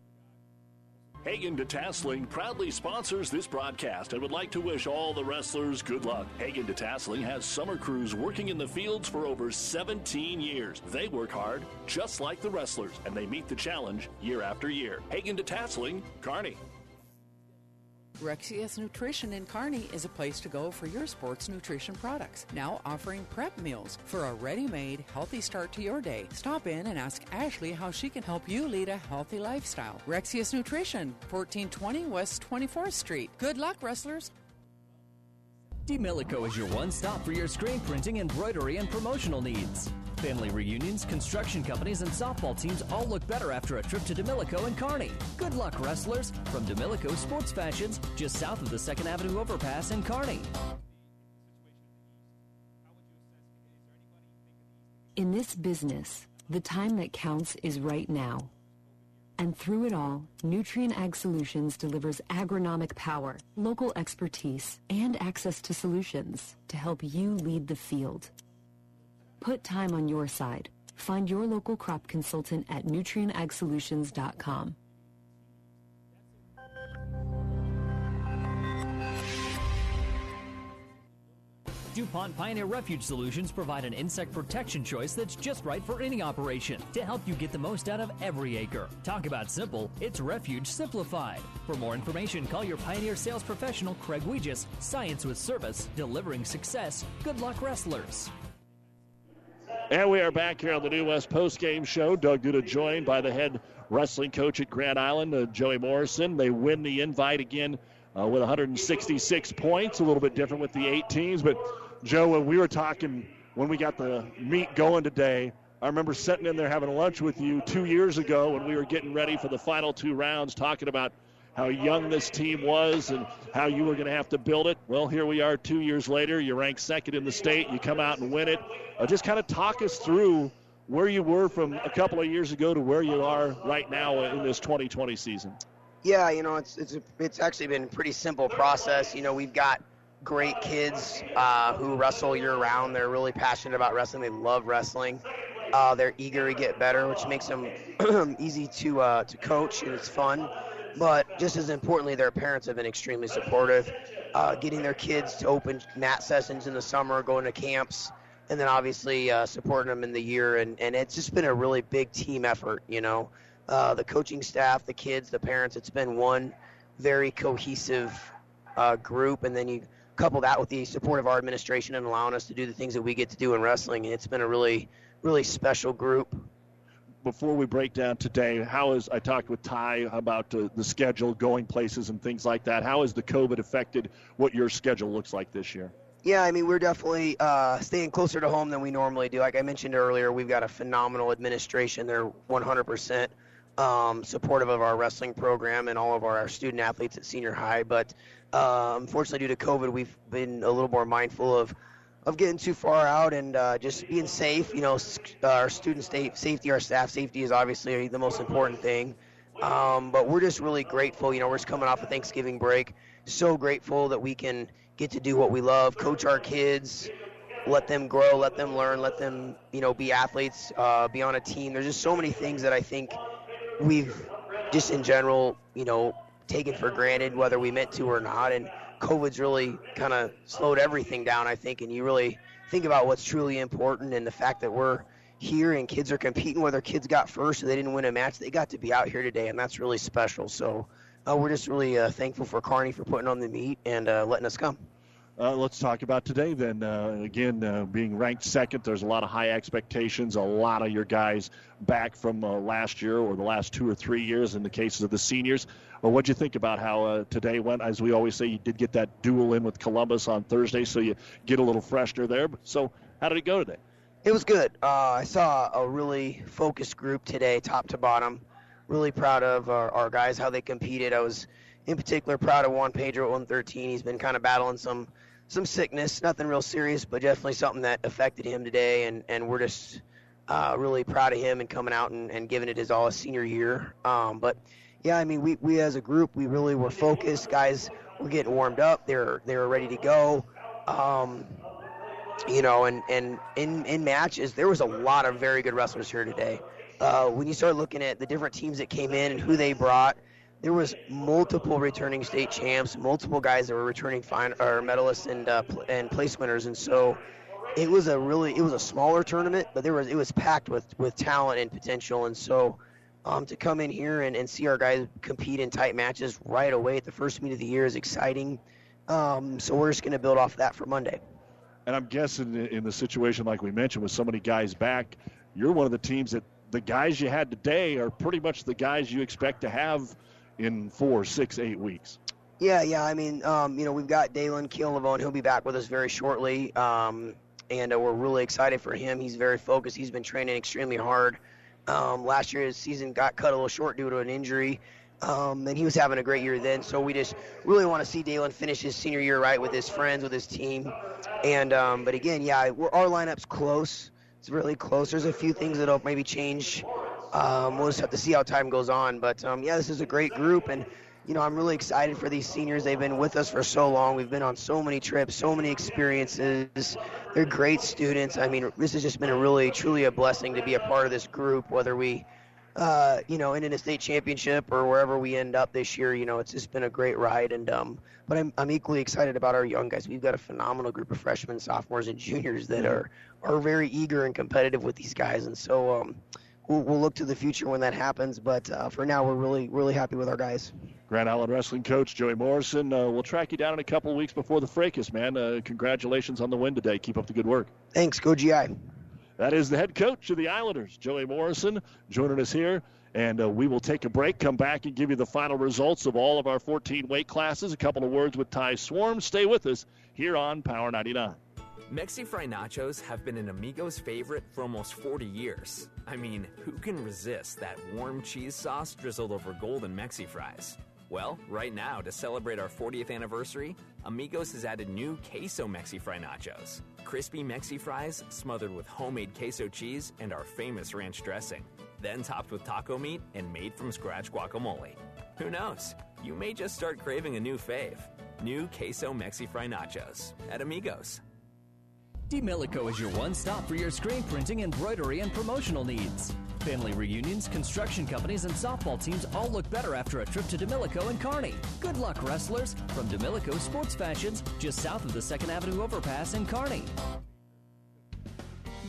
Hagen Detasseling proudly sponsors this broadcast and would like to wish all the wrestlers good luck. Hagen Detasseling has summer crews working in the fields for over 17 years. They work hard, just like the wrestlers, and they meet the challenge year after year. Hagen Detasseling, Kearney. Rexius Nutrition in Kearney is a place to go for your sports nutrition products. Now offering prep meals for a ready made, healthy start to your day. Stop in and ask Ashley how she can help you lead a healthy lifestyle. Rexius Nutrition, 1420 West 24th Street. Good luck, wrestlers. Demilico is your one stop for your screen printing, embroidery, and promotional needs. Family reunions, construction companies, and softball teams all look better after a trip to Demilico and Kearney. Good luck, wrestlers, from Demilico Sports Fashions, just south of the 2nd Avenue overpass in Kearney. In this business, the time that counts is right now. And through it all, Nutrien Ag Solutions delivers agronomic power, local expertise, and access to solutions to help you lead the field. Put time on your side. Find your local crop consultant at nutrienagsolutions.com. DuPont Pioneer Refuge Solutions provide an insect protection choice that's just right for any operation to help you get the most out of every acre. Talk about simple, it's Refuge Simplified. For more information, call your Pioneer sales professional, Craig Weegis. Science with service, delivering success. Good luck, wrestlers. And we are back here on the New West Post Game Show. Doug Duda joined by the head wrestling coach at Grand Island, uh, Joey Morrison. They win the invite again uh, with 166 points, a little bit different with the eight teams. But, Joe, when we were talking, when we got the meet going today, I remember sitting in there having lunch with you two years ago when we were getting ready for the final two rounds, talking about how young this team was and how you were going to have to build it. Well, here we are two years later. You rank second in the state. You come out and win it. Uh, just kind of talk us through where you were from a couple of years ago to where you are right now in this 2020 season. Yeah, you know, it's it's it's actually been a pretty simple process. You know, we've got great kids uh, who wrestle year round. They're really passionate about wrestling. They love wrestling. Uh, they're eager to get better, which makes them easy to uh, to coach and it's fun. But just as importantly, their parents have been extremely supportive, uh, getting their kids to open mat sessions in the summer, going to camps, and then obviously uh, supporting them in the year. And, and it's just been a really big team effort, you know. Uh, the coaching staff, the kids, the parents, it's been one very cohesive uh, group. And then you couple that with the support of our administration and allowing us to do the things that we get to do in wrestling. And it's been a really, really special group before we break down today, how is I talked with Ty about uh, the schedule, going places, and things like that. How has the COVID affected what your schedule looks like this year? Yeah, I mean, we're definitely uh, staying closer to home than we normally do. Like I mentioned earlier, we've got a phenomenal administration. They're 100% um, supportive of our wrestling program and all of our, our student athletes at senior high. But uh, unfortunately, due to COVID, we've been a little more mindful of of getting too far out and uh, just being safe. You know, our student safety, our staff safety is obviously the most important thing. Um, but we're just really grateful. You know, we're just coming off a Thanksgiving break. so grateful that we can get to do what we love, coach our kids, let them grow, let them learn, let them, you know, be athletes, uh, be on a team. There's just so many things that I think we've just in general, you know, taken for granted, whether we meant to or not. And COVID's really kind of slowed everything down, I think. And you really think about what's truly important and the fact that we're here and kids are competing, whether kids got first or they didn't win a match, they got to be out here today, and that's really special. So uh, we're just really uh, thankful for Kearney for putting on the meet and uh, letting us come. Uh, let's talk about today then. Uh, again, uh, being ranked second, there's a lot of high expectations. A lot of your guys back from last year or the last two or three years in the cases of the seniors. Well, what'd you think about how uh, today went? As we always say, you did get that duel in with Columbus on Thursday, so you get a little freshener there. So, how did it go today? It was good. Uh, I saw a really focused group today, top to bottom. Really proud of our, our guys, how they competed. I was, in particular, proud of Juan Pedro at 113. He's been kind of battling some some sickness, nothing real serious, but definitely something that affected him today. And, and we're just uh, really proud of him and coming out and, and giving it his all his senior year. Um, but yeah, I mean, we, we as a group, we really were focused. Guys were getting warmed up. They're they were ready to go. Um, you know, and, and in, in matches, there was a lot of very good wrestlers here today. Uh, when you start looking at the different teams that came in and who they brought, there was multiple returning state champs, multiple guys that were returning fine or medalists and uh, pl- and place winners, and so it was a really it was a smaller tournament, but there was it was packed with with talent and potential, and so um, to come in here and, and see our guys compete in tight matches right away at the first meet of the year is exciting. Um, so we're just going to build off that for Monday. And I'm guessing in the situation like we mentioned with so many guys back, you're one of the teams that the guys you had today are pretty much the guys you expect to have in four, six, eight weeks. Yeah, yeah. I mean, um, you know, we've got Dalen Keelavone. He'll be back with us very shortly. Um, and uh, we're really excited for him. He's very focused. He's been training extremely hard. Um, last year, his season got cut a little short due to an injury. Um, and he was having a great year then. So we just really want to see Dalen finish his senior year right with his friends, with his team. And um, but again, yeah, our lineup's close. It's really close. There's a few things that'll maybe change. Um, we'll just have to see how time goes on. But um, yeah, this is a great group, and you know I'm really excited for these seniors. They've been with us for so long. We've been on so many trips, so many experiences. They're great students. I mean, this has just been a really, truly a blessing to be a part of this group. Whether we uh, you know, end in a state championship or wherever we end up this year, you know, it's just been a great ride. And um, but I'm I'm equally excited about our young guys. We've got a phenomenal group of freshmen, sophomores, and juniors that are are very eager and competitive with these guys. And so um, we'll, we'll look to the future when that happens. But uh, for now, we're really really happy with our guys. Grand Island Wrestling coach Joey Morrison. Uh, we'll track you down in a couple weeks before the fracas, man. Uh, congratulations on the win today. Keep up the good work. Thanks. Go GI. That is the head coach of the Islanders, Joey Morrison, joining us here. And uh, we will take a break, come back, and give you the final results of all of our 14 weight classes. A couple of words with Ty Swarm. Stay with us here on Power 99. Mexi Fry Nachos have been an Amigos favorite for almost 40 years. I mean, who can resist that warm cheese sauce drizzled over golden Mexi Fries? Well, right now, to celebrate our 40th anniversary, Amigos has added new Queso Mexi Fry Nachos. Crispy Mexi Fries smothered with homemade queso cheese and our famous ranch dressing. Then topped with taco meat and made from scratch guacamole. Who knows? You may just start craving a new fave. New Queso Mexi Fry Nachos at Amigos. Demilico is your one stop for your screen printing, embroidery, and promotional needs. Family reunions, construction companies, and softball teams all look better after a trip to Demilico and Kearney. Good luck, wrestlers, from Demilico Sports Fashions, just south of the 2nd Avenue overpass in Kearney.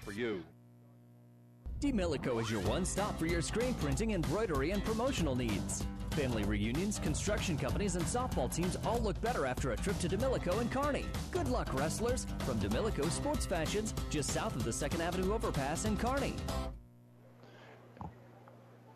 for you. Demilico is your one stop for your screen printing, embroidery, and promotional needs. Family reunions, construction companies, and softball teams all look better after a trip to Demilico and Kearney. Good luck, wrestlers, from Demilico Sports Fashions, just south of the 2nd Avenue overpass in Kearney.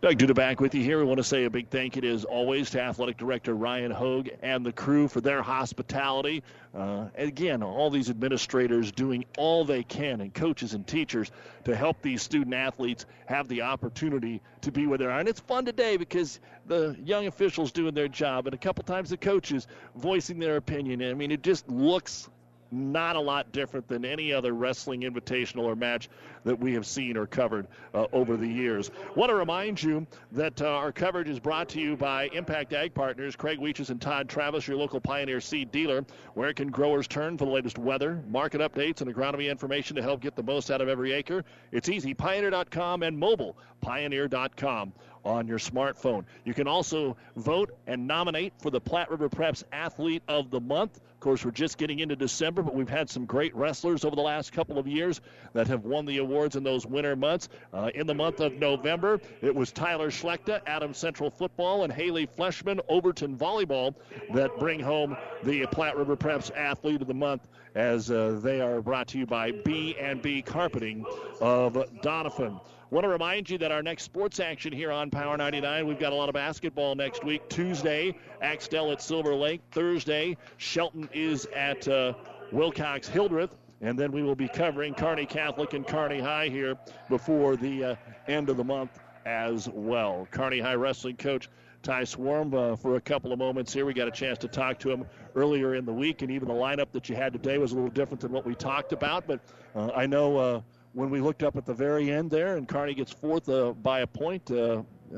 Doug Duda back with you here. We want to say a big thank you, as always, to Athletic Director Ryan Hogue and the crew for their hospitality. Uh, again, all these administrators doing all they can, and coaches and teachers to help these student athletes have the opportunity to be where they are. And it's fun today because the young officials doing their job, and a couple times the coaches voicing their opinion. I mean, it just looks not a lot different than any other wrestling invitational or match that we have seen or covered uh, over the years. Want to remind you that uh, our coverage is brought to you by Impact Ag Partners, Craig Weeches and Todd Travis, your local Pioneer seed dealer. Where can growers turn for the latest weather, market updates, and agronomy information to help get the most out of every acre? It's easy. Pioneer.com and mobile. Pioneer.com on your smartphone. You can also vote and nominate for the Platte River Preps Athlete of the Month. Of course, we're just getting into December, but we've had some great wrestlers over the last couple of years that have won the awards in those winter months. Uh, in the month of November, it was Tyler Schlechter, Adams Central Football, and Haley Fleshman, Overton Volleyball, that bring home the Platte River Preps Athlete of the Month as uh, they are brought to you by B&B Carpeting of Doniphan. Want to remind you that our next sports action here on Power 99, we've got a lot of basketball next week. Tuesday, Axtell at Silver Lake. Thursday, Shelton is at uh, Wilcox Hildreth. And then we will be covering Kearney Catholic and Kearney High here before the uh, end of the month as well. Kearney High wrestling coach Ty Swarm uh, for a couple of moments here. We got a chance to talk to him earlier in the week, and even the lineup that you had today was a little different than what we talked about. But uh, I know uh, when we looked up at the very end there, and Kearney gets fourth uh, by a point, uh,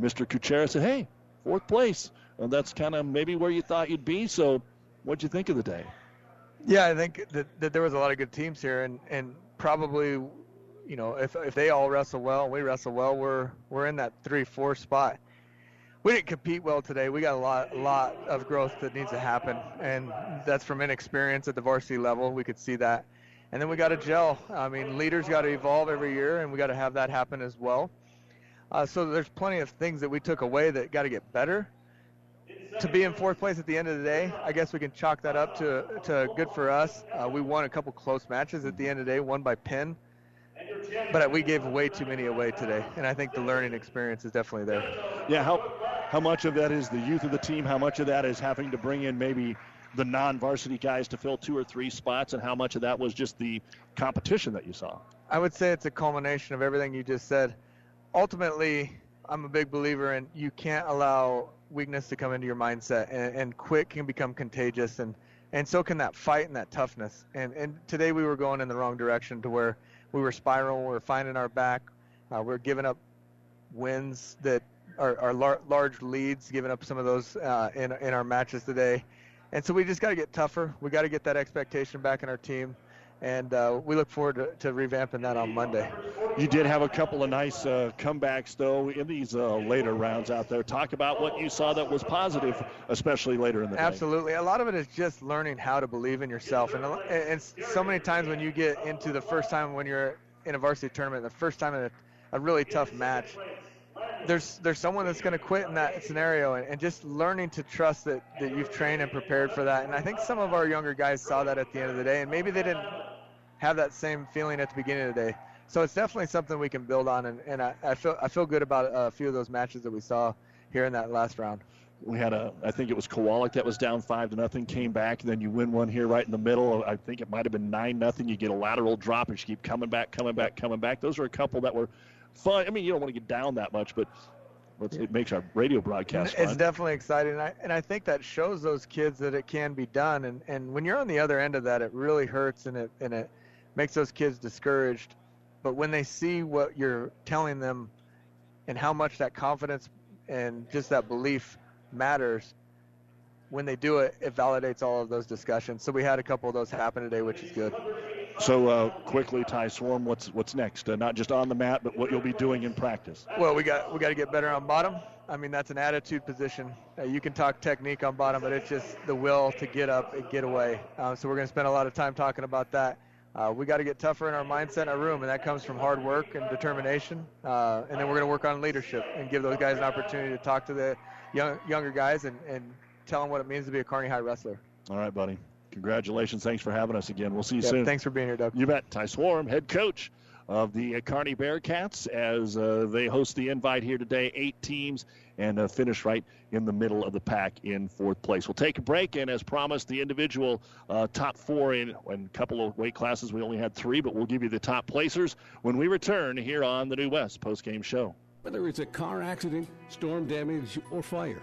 Mr. Kuchera said, "Hey, fourth place." And that's kind of maybe where you thought you'd be. So, what'd you think of the day? Yeah, I think that, that there was a lot of good teams here, and, and probably, you know, if if they all wrestle well and we wrestle well, we're we're in that three four spot. We didn't compete well today. We got a lot a lot of growth that needs to happen, and that's from inexperience at the varsity level. We could see that, and then we got to gel. I mean, leaders got to evolve every year, and we got to have that happen as well. Uh, so there's plenty of things that we took away that got to get better to be in fourth place at the end of the day, I guess we can chalk that up to to good for us. Uh, we won a couple close matches at the end of the day, one by pin, but we gave way too many away today, and I think the learning experience is definitely there. Yeah, how how much of that is the youth of the team? How much of that is having to bring in maybe the non-varsity guys to fill two or three spots, and how much of that was just the competition that you saw? I would say it's a culmination of everything you just said. Ultimately, I'm a big believer in you can't allow weakness to come into your mindset, and, and quit can become contagious, and and so can that fight and that toughness. And and today we were going in the wrong direction to where we were spiraling, we were finding our back, uh, we are giving up wins that are, are lar- large leads, giving up some of those uh, in in our matches today, and so we just got to get tougher. We got to get that expectation back in our team and uh, we look forward to, to, revamping that on Monday. You did have a couple of nice uh, comebacks, though, in these uh, later rounds out there. Talk about what you saw that was positive, especially later in the game. Absolutely. Day. A lot of it is just learning how to believe in yourself. And, and so many times when you get into the first time when you're in a varsity tournament, the first time in a, a really tough match, there's there's someone that's going to quit in that scenario and, and, just learning to trust that, that you've trained and prepared for that and i think some of our younger guys saw that at the end of the day and maybe they didn't have that same feeling at the beginning of the day So it's definitely something we can build on, and, and I, I feel I feel good about a few of those matches that we saw here in that last round. We had a, I think it was Kowalik that was down five to nothing, came back, and then you win one here right in the middle. I think it might have been nine nothing. You get a lateral drop, and you keep coming back, coming back, coming back. Those are a couple that were fun. I mean, you don't want to get down that much, but it makes our radio broadcast It's fun. definitely exciting, and I, and I think that shows those kids that it can be done. And, and when you're on the other end of that, it really hurts and it and it makes those kids discouraged. But when they see what you're telling them, and how much that confidence and just that belief matters, when they do it, it validates all of those discussions. So we had a couple of those happen today, which is good. So uh, quickly, Ty Swarm, what's what's next? Uh, not just on the mat, but what you'll be doing in practice. Well, we got we got to get better on bottom. I mean, that's an attitude position. Uh, you can talk technique on bottom, but it's just the will to get up and get away. Uh, so we're going to spend a lot of time talking about that. Uh, we got to get tougher in our mindset in our room, and that comes from hard work and determination. Uh, and then we're going to work on leadership and give those guys an opportunity to talk to the young, younger guys and, and tell them what it means to be a Kearney High wrestler. All right, buddy. Congratulations. Thanks for having us again. We'll see you Yeah, soon. Thanks for being here, Doug. You bet. Ty Swarm, head coach of the Kearney Bearcats, as uh, they host the invite here today. Eight teams and uh, finish right in the middle of the pack in fourth place. We'll take a break, and as promised, the individual uh, top four in, in a couple of weight classes. We only had three, but we'll give you the top placers when we return here on the New West postgame show. Whether it's a car accident, storm damage, or fire.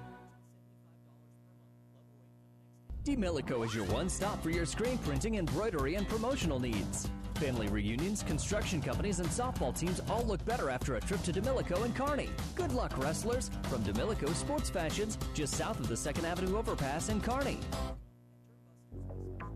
Demilico is your one stop for your screen printing, embroidery, and promotional needs. Family reunions, construction companies, and softball teams all look better after a trip to Demilico and Kearney. Good luck, wrestlers, from Demilico Sports Fashions, just south of the 2nd Avenue overpass in Kearney.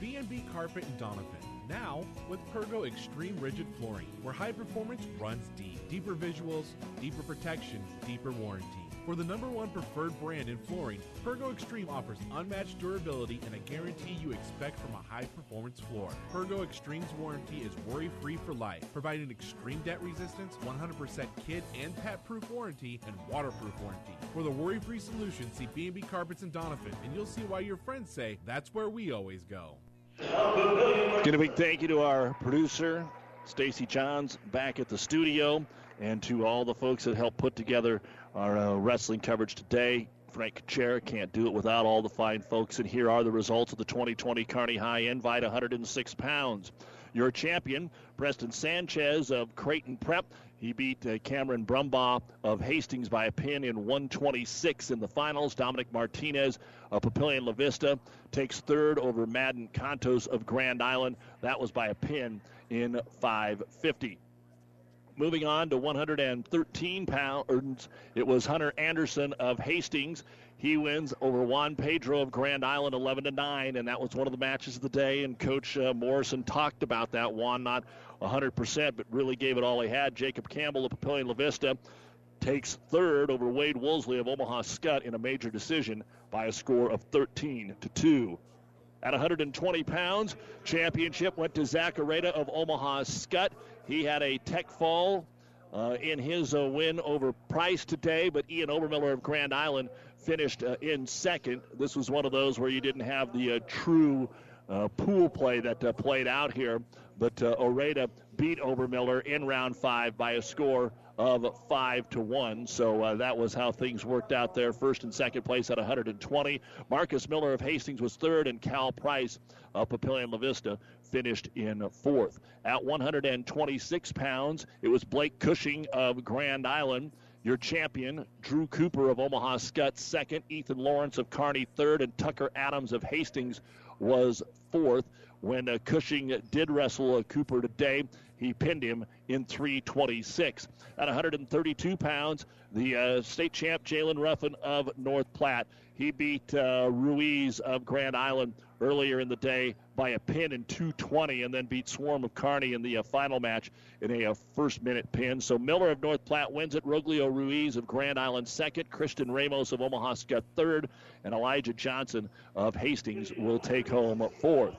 B&B Carpet in Donovan. Now with Pergo Extreme Rigid Flooring, where high performance runs deep. Deeper visuals, deeper protection, deeper warranty. For the number one preferred brand in flooring, Pergo Extreme offers unmatched durability and a guarantee you expect from a high performance floor. Pergo Extreme's warranty is worry free for life, providing extreme debt resistance, 100% kid and pet proof warranty, and waterproof warranty. For the worry free solution, see B&B Carpets in Donovan, and you'll see why your friends say that's where we always go. Give a big thank you to our producer, Stacy Johns, back at the studio, and to all the folks that helped put together our uh, wrestling coverage today. Frank Kuchera can't do it without all the fine folks. And here are the results of the 2020 Kearney High Invite 106 pounds. Your champion, Preston Sanchez of Creighton Prep. He beat uh, Cameron Brumbaugh of Hastings by a pin in 126 in the finals. Dominic Martinez of Papillion La Vista takes third over Madden Contos of Grand Island. That was by a pin in 550. Moving on to 113 pounds, it was Hunter Anderson of Hastings. He wins over Juan Pedro of Grand Island 11 to 9, and that was one of the matches of the day. And Coach uh, Morrison talked about that. Juan not 100%, but really gave it all he had. Jacob Campbell of Papillion La Vista takes third over Wade Woolsey of Omaha Skutt in a major decision by a score of 13 to 2. At 120 pounds, championship went to Zach Areta of Omaha Skutt. He had a tech fall uh, in his uh, win over Price today, but Ian Obermiller of Grand Island finished uh, in second. This was one of those where you didn't have the uh, true uh, pool play that uh, played out here, but uh, Oreda beat Obermiller in round five by a score of five to one. So uh, that was how things worked out there. First and second place at 120. Marcus Miller of Hastings was third, and Cal Price of Papillion La Vista finished in fourth. At 126 pounds, it was Blake Cushing of Grand Island. Your champion, Drew Cooper of Omaha Skutt, second. Ethan Lawrence of Kearney, third. And Tucker Adams of Hastings was fourth. When uh, Cushing did wrestle uh, Cooper today, he pinned him in 326. At 132 pounds, the uh, state champ Jalen Ruffin of North Platte. He beat uh, Ruiz of Grand Island earlier in the day by a pin in 220 and then beat Swarm of Kearney in the uh, final match in a uh, first minute pin. So Miller of North Platte wins it. Roglio Ruiz of Grand Island second. Christian Ramos of Omaha Skutt third. And Elijah Johnson of Hastings will take home fourth.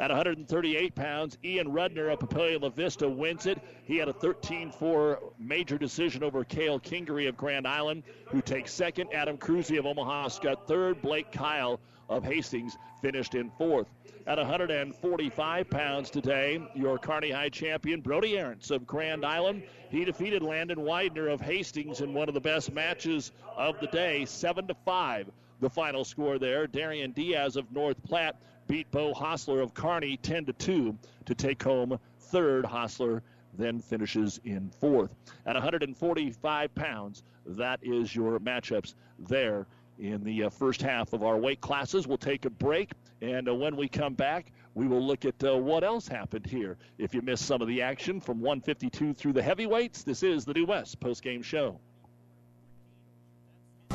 At 138 pounds, Ian Rudner of Papillion La Vista wins it. He had a 13 4 major decision over Kale Kingery of Grand Island, who takes second. Adam Cruzy of Omaha Skutt third. Blake Kyle of Hastings finished in fourth. At 145 pounds today, your Kearney High champion, Brody Arentz of Grand Island. He defeated Landon Widener of Hastings in one of the best matches of the day, 7 to 5. The final score there. Darian Diaz of North Platte beat Bo Hostler of Kearney 10 to 2 to take home third. Hostler then finishes in fourth. At 145 pounds, that is your matchups there in the uh, first half of our weight classes. We'll take a break, and uh, when we come back, we will look at uh, what else happened here. If you missed some of the action from 152 through the heavyweights, this is the New West postgame show.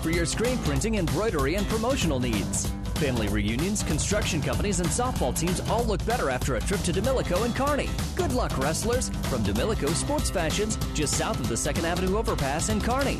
For your screen printing, embroidery, and promotional needs. Family reunions, construction companies, and softball teams all look better after a trip to Demilico and Kearney. Good luck, wrestlers, from Demilico Sports Fashions, just south of the 2nd Avenue overpass in Kearney.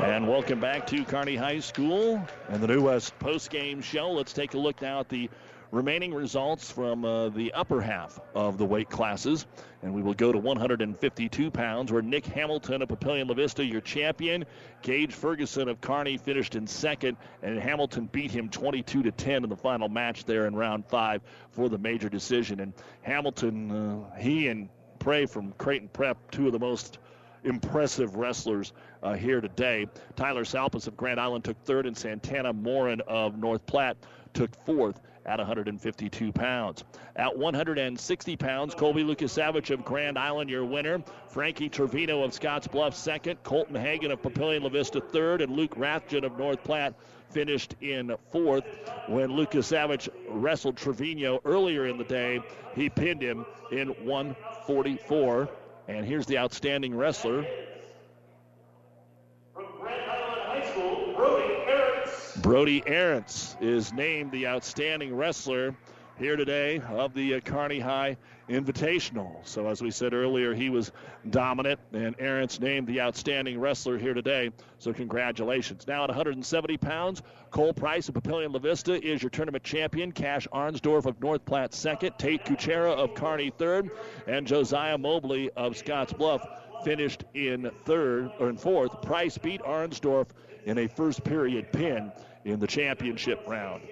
And welcome back to Kearney High School and the New West post-game show. Let's take a look now at the remaining results from uh, the upper half of the weight classes. And we will go to 152 pounds, where Nick Hamilton of Papillion La Vista, your champion. Gage Ferguson of Kearney finished in second, and Hamilton beat him 22 to 10 in the final match there in round five for the major decision. And Hamilton, uh, he and Prey from Creighton Prep, two of the most impressive wrestlers uh, here today. Tyler Salpas of Grand Island took third, and Santana Morin of North Platte took fourth at 152 pounds. At 160 pounds, Colby Lukasavich of Grand Island, your winner. Frankie Trevino of Scottsbluff, second. Colton Hagan of Papillion La Vista, third. And Luke Rathjen of North Platte finished in fourth. When Lukasavich wrestled Trevino earlier in the day, he pinned him in 144. And here's the outstanding wrestler. Brody Arentz is named the outstanding wrestler. here today of the uh, Kearney High Invitational. So, as we said earlier, he was dominant, and Arentz named the outstanding wrestler here today. So, congratulations. Now, at 170 pounds, Cole Price of Papillion La Vista is your tournament champion. Cash Arnsdorf of North Platte second. Tate Kuchera of Kearney, third. And Josiah Mobley of Scottsbluff finished in third or in fourth. Price beat Arnsdorf in a first period pin in the championship round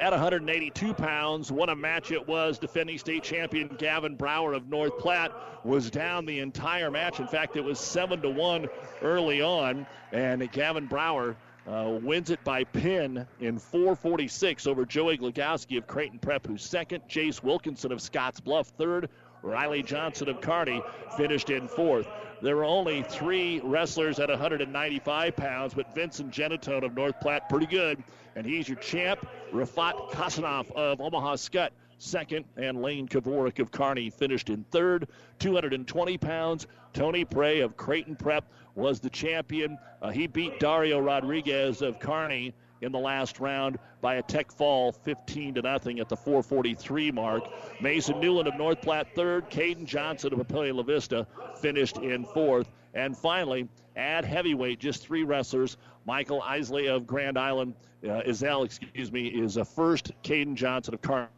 at 182 pounds. What a match it was. Defending state champion Gavin Brower of North Platte was down the entire match. In fact, it was 7 to 1 early on, and Gavin Brower uh, wins it by pin in 446 over Joey Glogowski of Creighton Prep, who's second. Jace Wilkinson of Scottsbluff, third. Riley Johnson of Kearney finished in fourth. There were only three wrestlers at 195 pounds, but Vincent Genatone of North Platte, pretty good. And he's your champ. Rafat Kasanov of Omaha Skutt, second. And Lane Kowalik of Kearney finished in third. 220 pounds. Tony Prey of Creighton Prep was the champion. Uh, he beat Dario Rodriguez of Kearney in the last round by a tech fall 15 to nothing at the 443 mark. Mason Newland of North Platte third. Caden Johnson of Papillion La Vista finished in fourth. And finally, at heavyweight, just three wrestlers. Michael Isley of Grand Island, uh, Izell, excuse me, is a first. Caden Johnson of Car.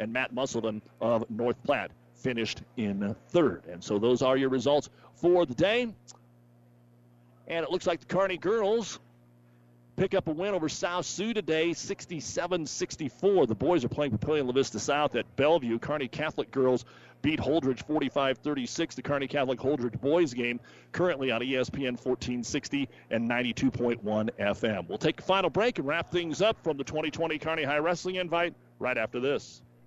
And Matt Musselman of North Platte finished in third. And so those are your results for the day. And it looks like the Kearney girls pick up a win over South Sioux today, 67-64. The boys are playing Papillion La Vista South at Bellevue. Kearney Catholic girls beat Holdrege 45-36. The Kearney Catholic Holdrege boys game currently on ESPN 1460 and 92.1 FM. We'll take a final break and wrap things up from the 2020 Kearney High Wrestling Invite right after this.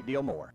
deal more.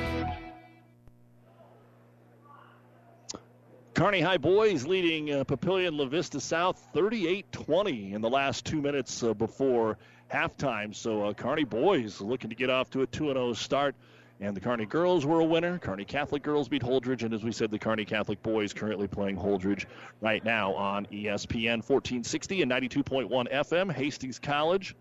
Kearney High boys leading uh, Papillion La Vista South 38-20 in the last two minutes uh, before halftime. So uh, Kearney boys looking to get off to a 2-0 start. And the Kearney girls were a winner. Kearney Catholic girls beat Holdrege. And as we said, the Kearney Catholic boys currently playing Holdrege right now on ESPN 1460 and 92.1 FM. Hastings College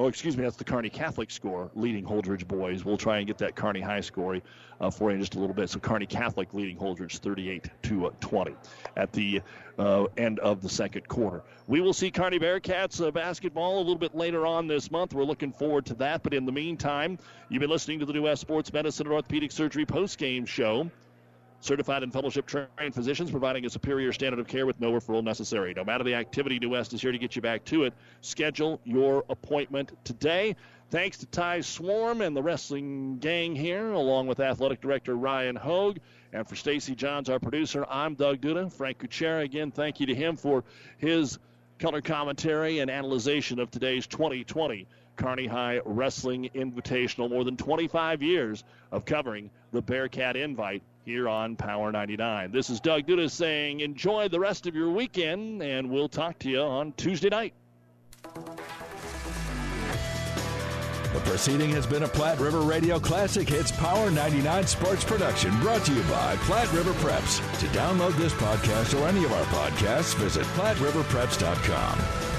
Oh, excuse me, that's the Kearney Catholic score leading Holdrege boys. We'll try and get that Kearney High score uh, for you in just a little bit. So Kearney Catholic leading Holdrege 38 to 20 at the uh, end of the second quarter. We will see Kearney Bearcats uh, basketball a little bit later on this month. We're looking forward to that. But in the meantime, you've been listening to the New West Sports Medicine and Orthopedic Surgery post-game show. Certified and fellowship trained physicians providing a superior standard of care with no referral necessary. No matter the activity, New West is here to get you back to it. Schedule your appointment today. Thanks to Ty Swarm and the wrestling gang here, along with athletic director Ryan Hogue. And for Stacy Johns, our producer, I'm Doug Duda. Frank Kuchera, again, thank you to him for his color commentary and analysis of today's 2020 Kearney High Wrestling Invitational. More than 25 years of covering the Bearcat Invite here on Power 99. This is Doug Duda saying enjoy the rest of your weekend, and we'll talk to you on Tuesday night. The proceeding has been a Platte River Radio Classic Hits Power 99 Sports Production brought to you by Platte River Preps. To download this podcast or any of our podcasts, visit PlatteRiverPreps.com.